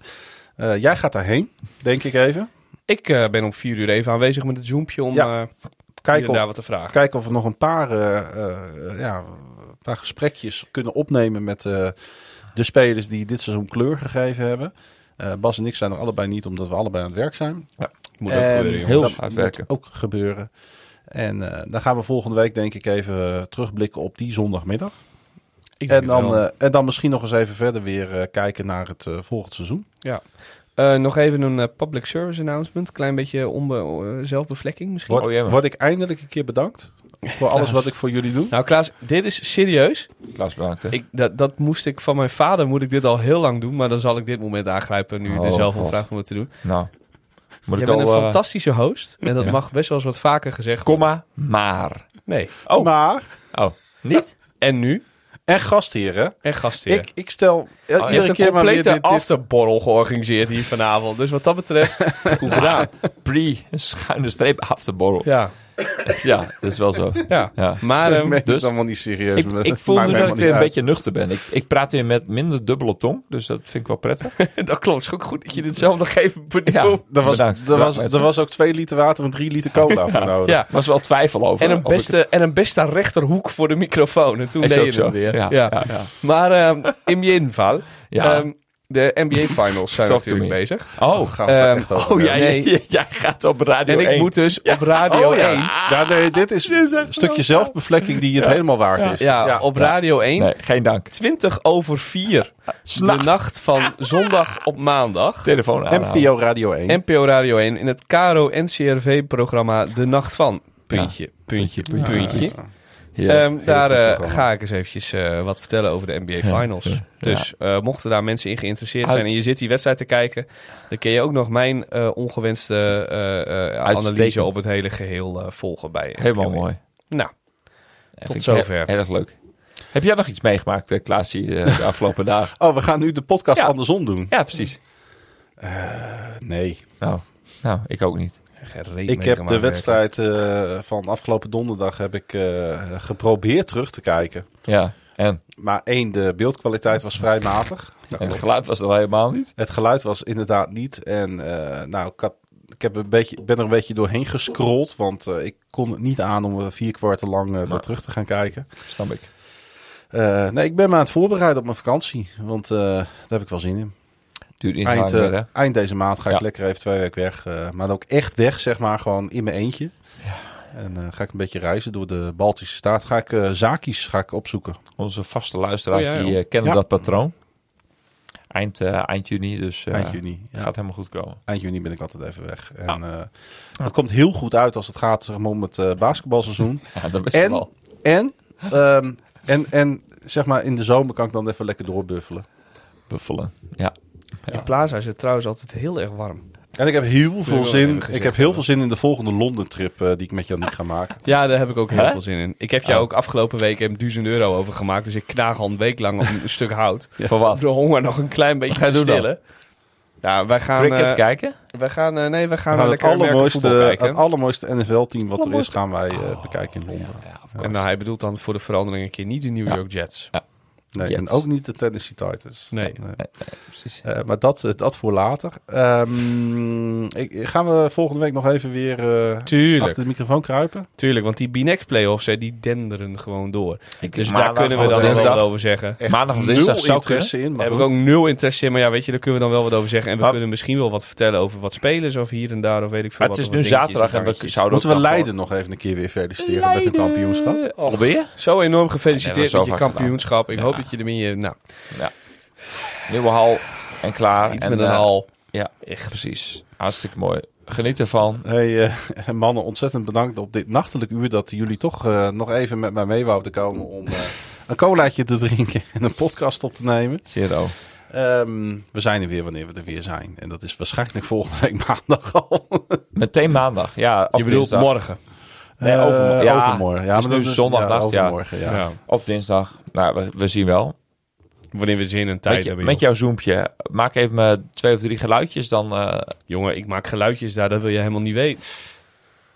Eh, jij gaat daarheen, denk ik even. Ik eh, ben om vier uur even aanwezig met het zoompje om Ja. eh Kijk hier en daar of, wat te vragen. kijken of we nog een paar, ja, een paar gesprekjes kunnen opnemen met de spelers die dit seizoen kleur gegeven hebben. Bas en ik zijn er allebei niet, omdat we allebei aan het werk zijn. Moet ook En gebeuren, heel hard werken. moet ook gebeuren. En dan gaan we volgende week denk ik even terugblikken op die zondagmiddag. Ik denk En dan, wel. eh, en dan misschien nog eens even verder weer eh, kijken naar het eh, volgend seizoen. Eh, nog even een public service announcement. Klein beetje onbe zelfbevlekking misschien. Word, Oh, word ik eindelijk een keer bedankt voor alles wat ik voor jullie doe. Nou Klaas, dit is serieus. Klaas bedankt. hè. Ik, dat, dat moest ik van mijn vader, moet ik dit al heel lang doen. Maar dan zal ik dit moment aangrijpen nu je er Oh, zelf om vraagt om het te doen. Nou, ik bent al... een fantastische host. En dat ja. mag best wel eens wat vaker gezegd worden. Komma, maar. Nee. Oh, Maar, oh, niet? En nu? En gastheren, En gastheer. ik, ik stel hebt iedere een keer maar weer dit, afterborrel georganiseerd hier vanavond. Dus wat dat betreft, goed gedaan. Pre, schuine streep, afterborrel. Ja, Ja, dat is wel zo. ja. Ja. Maar Ik ehm, meen het dus- allemaal niet serieus. Ik, ik voel nu dat ik weer een beetje nuchter ben. Ik, ik praat weer met minder dubbele tong, dus dat vind ik wel prettig. dat klopt. Het is ook goed dat je dit zelf nog even Ja. Er was, Bedankt. er, was, er was ook twee liter water en drie liter cola voor nodig. Ja. was wel twijfel over. En een, ik- beste, en een beste rechterhoek voor de microfoon. En toen Is deed je zo. hem weer. Ja, Ja. ja, ja. Maar ehm, in je inval, Ja. ehm, de NBA Finals zijn Talk to natuurlijk bezig. Oh, Gaan we het daar Ehm, echt over oh jij, Nee. jij, jij gaat op Radio En ik 1. moet dus op Radio Oh 1... ja, nee, dit is een stukje zelfbevlekking die het helemaal waard is. Ja, op Radio 1, Nee, geen dank. 20 over 4. De nacht van zondag op maandag. Telefoon aanhouden. NPO Radio 1. NPO Radio 1 in het Caro NCRV-programma De Nacht van. Puntje, puntje, puntje, puntje. Ehm, daar eh, ga ik eens eventjes eh, wat vertellen over de NBA Ja, Finals. ja, Dus eh, mochten daar mensen in geïnteresseerd zijn en je zit die wedstrijd te kijken, dan kun je ook nog mijn eh, ongewenste eh, eh, analyse op het hele geheel eh, volgen bij Helemaal NPO 1. mooi. Nou, Ja, ik zover. Heel, erg leuk. Heb jij nog iets meegemaakt, Klaasje, eh, de afgelopen dagen? Oh, we gaan nu de podcast Ja. andersom doen. Ja, precies. Nee. Nou, nou, ik ook niet. Ik heb de wedstrijd eh, van afgelopen donderdag heb ik, eh, geprobeerd terug te kijken. Ja, en, Maar één, de beeldkwaliteit was vrij matig. en het geluid was er al helemaal niet. Het geluid was inderdaad niet. En eh, nou, ik, had, ik heb een beetje, ben er een beetje doorheen gescrolld. Want eh, ik kon het niet aan om vier kwarten lang daar Maar- terug te gaan kijken. Snap ik. Eh, nee, ik ben me aan het voorbereiden op mijn vakantie. Want eh, daar heb ik wel zin in. Duurt Eind, meer, eh, hè? eind deze maand ga ik Ja. lekker even twee weken weg. eh, maar ook echt weg, zeg maar, gewoon in mijn eentje. En eh, ga ik een beetje reizen door de Baltische staat. Ga ik eh zaakjes ga ik opzoeken. Onze vaste luisteraars Oh, ja, die eh, kennen Ja. dat patroon. Eind, eind juni, dus eh, Eind juni. Ja. gaat helemaal goed komen. Eind juni ben ik altijd even weg. En het komt heel goed uit als het gaat zeg maar, om het eh, basketbalseizoen. Ja, dat En, wel. en, ehm, en, en zeg maar in de zomer kan ik dan even lekker doorbuffelen. Buffelen. Ja. In Plaza is het trouwens altijd heel erg warm. En ik heb heel veel zin. gezegd Ik heb heel hebben. veel zin in de volgende Londen trip eh, die ik met Janiek ga maken. Ja, daar heb ik ook heel Hè? veel zin in. Ik heb jou Oh. ook afgelopen week een 1000 euro over gemaakt. Dus ik knaag al een week lang op een stuk hout. Voor wat? De honger nog een klein beetje ga je te doen dan? stillen. Ja, wij gaan... Cricket eh, kijken? wij gaan eh, nee, wij gaan, We gaan het allermooiste, kijken. het allermooiste NFL-team wat er is, gaan wij eh, bekijken in Londen. Ja, Ja. En nou, hij bedoelt dan voor de verandering een keer niet de New Ja. York Jets. Nee, Jets. en ook niet de Tennessee Titans. Nee. Nee. Nee, nee, precies. Eh, maar dat, dat voor later. Ehm, ik, gaan we volgende week nog even weer eh, Tuurlijk, achter de microfoon kruipen? tuurlijk. Want die B-Next playoffs, hè, die denderen gewoon door. Ik- Dus daar kunnen we dan wel wat over zeggen. Echt Maandag of nul dinsdag zou interesse in. Maar Daar heb ik ook nul interesse in. Maar ja, weet je, daar kunnen we dan wel wat over zeggen. En we Maar- kunnen misschien wel wat vertellen over wat spelers of hier en daar. Of weet ik veel Maar wat. het is nu zaterdag en we zouden Moeten we Leiden nog even een keer weer feliciteren met hun kampioenschap? Alweer? Zo enorm gefeliciteerd met je kampioenschap. Ik hoop dat je ermee... eh, Nou, Nieuwe hal en klaar. iets en, met een eh, hal. Ja, echt precies. Hartstikke mooi. Geniet ervan. Hey eh, mannen, ontzettend bedankt op dit nachtelijk uur dat jullie toch eh, nog even met mij mee wouden komen om eh, een colaatje te drinken en een podcast op te nemen. Zero. Ehm, we zijn er weer wanneer we er weer zijn. En dat is waarschijnlijk volgende week maandag al. Meteen maandag. Ja, of Je bedoelt dinsdag. morgen. Nee, Eh, overmorgen. Ja, overmorgen. Ja, het is maar nu is- zondagnacht, ja. overmorgen, ja. Ja. Of dinsdag. Nou, we, we zien wel. Wanneer we zin en tijd Met, je- hebben. met joh. jouw zoompje. Maak even me twee of drie geluidjes. Dan. eh, Jongen, ik maak geluidjes daar. Dat wil je helemaal niet weten.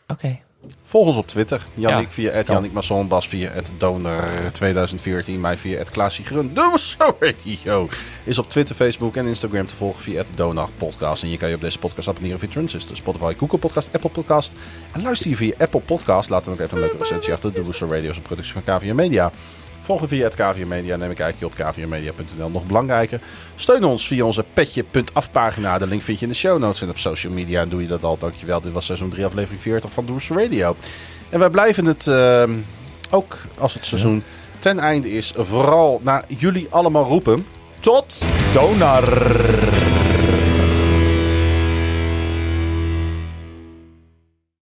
Oké. Volg ons op Twitter. Jannik Ja. via het Jannik Masson, Bas via het Donor 2014, mij via het Klaasje Grun. Radio is op Twitter, Facebook en Instagram te volgen via het Podcast. En je kan je op deze podcast abonneren via Transistor, Spotify, Google Podcast, Apple Podcast. En luister je via Apple Podcast, laat dan ook even een leuke recensie achter. De Rooster Radio is een productie van KVM Media. Volg je via het KVM Media, neem een kijkje op kvmmedia.nl. Nog belangrijker, steun ons via onze petje.af pagina. De link vind je in de show notes en op social media. En doe je dat al, dankjewel. Dit was seizoen 3 aflevering 40 van Doers Radio. En wij blijven het, ehm, ook als het seizoen ten einde is, vooral naar jullie allemaal roepen. Tot Donar.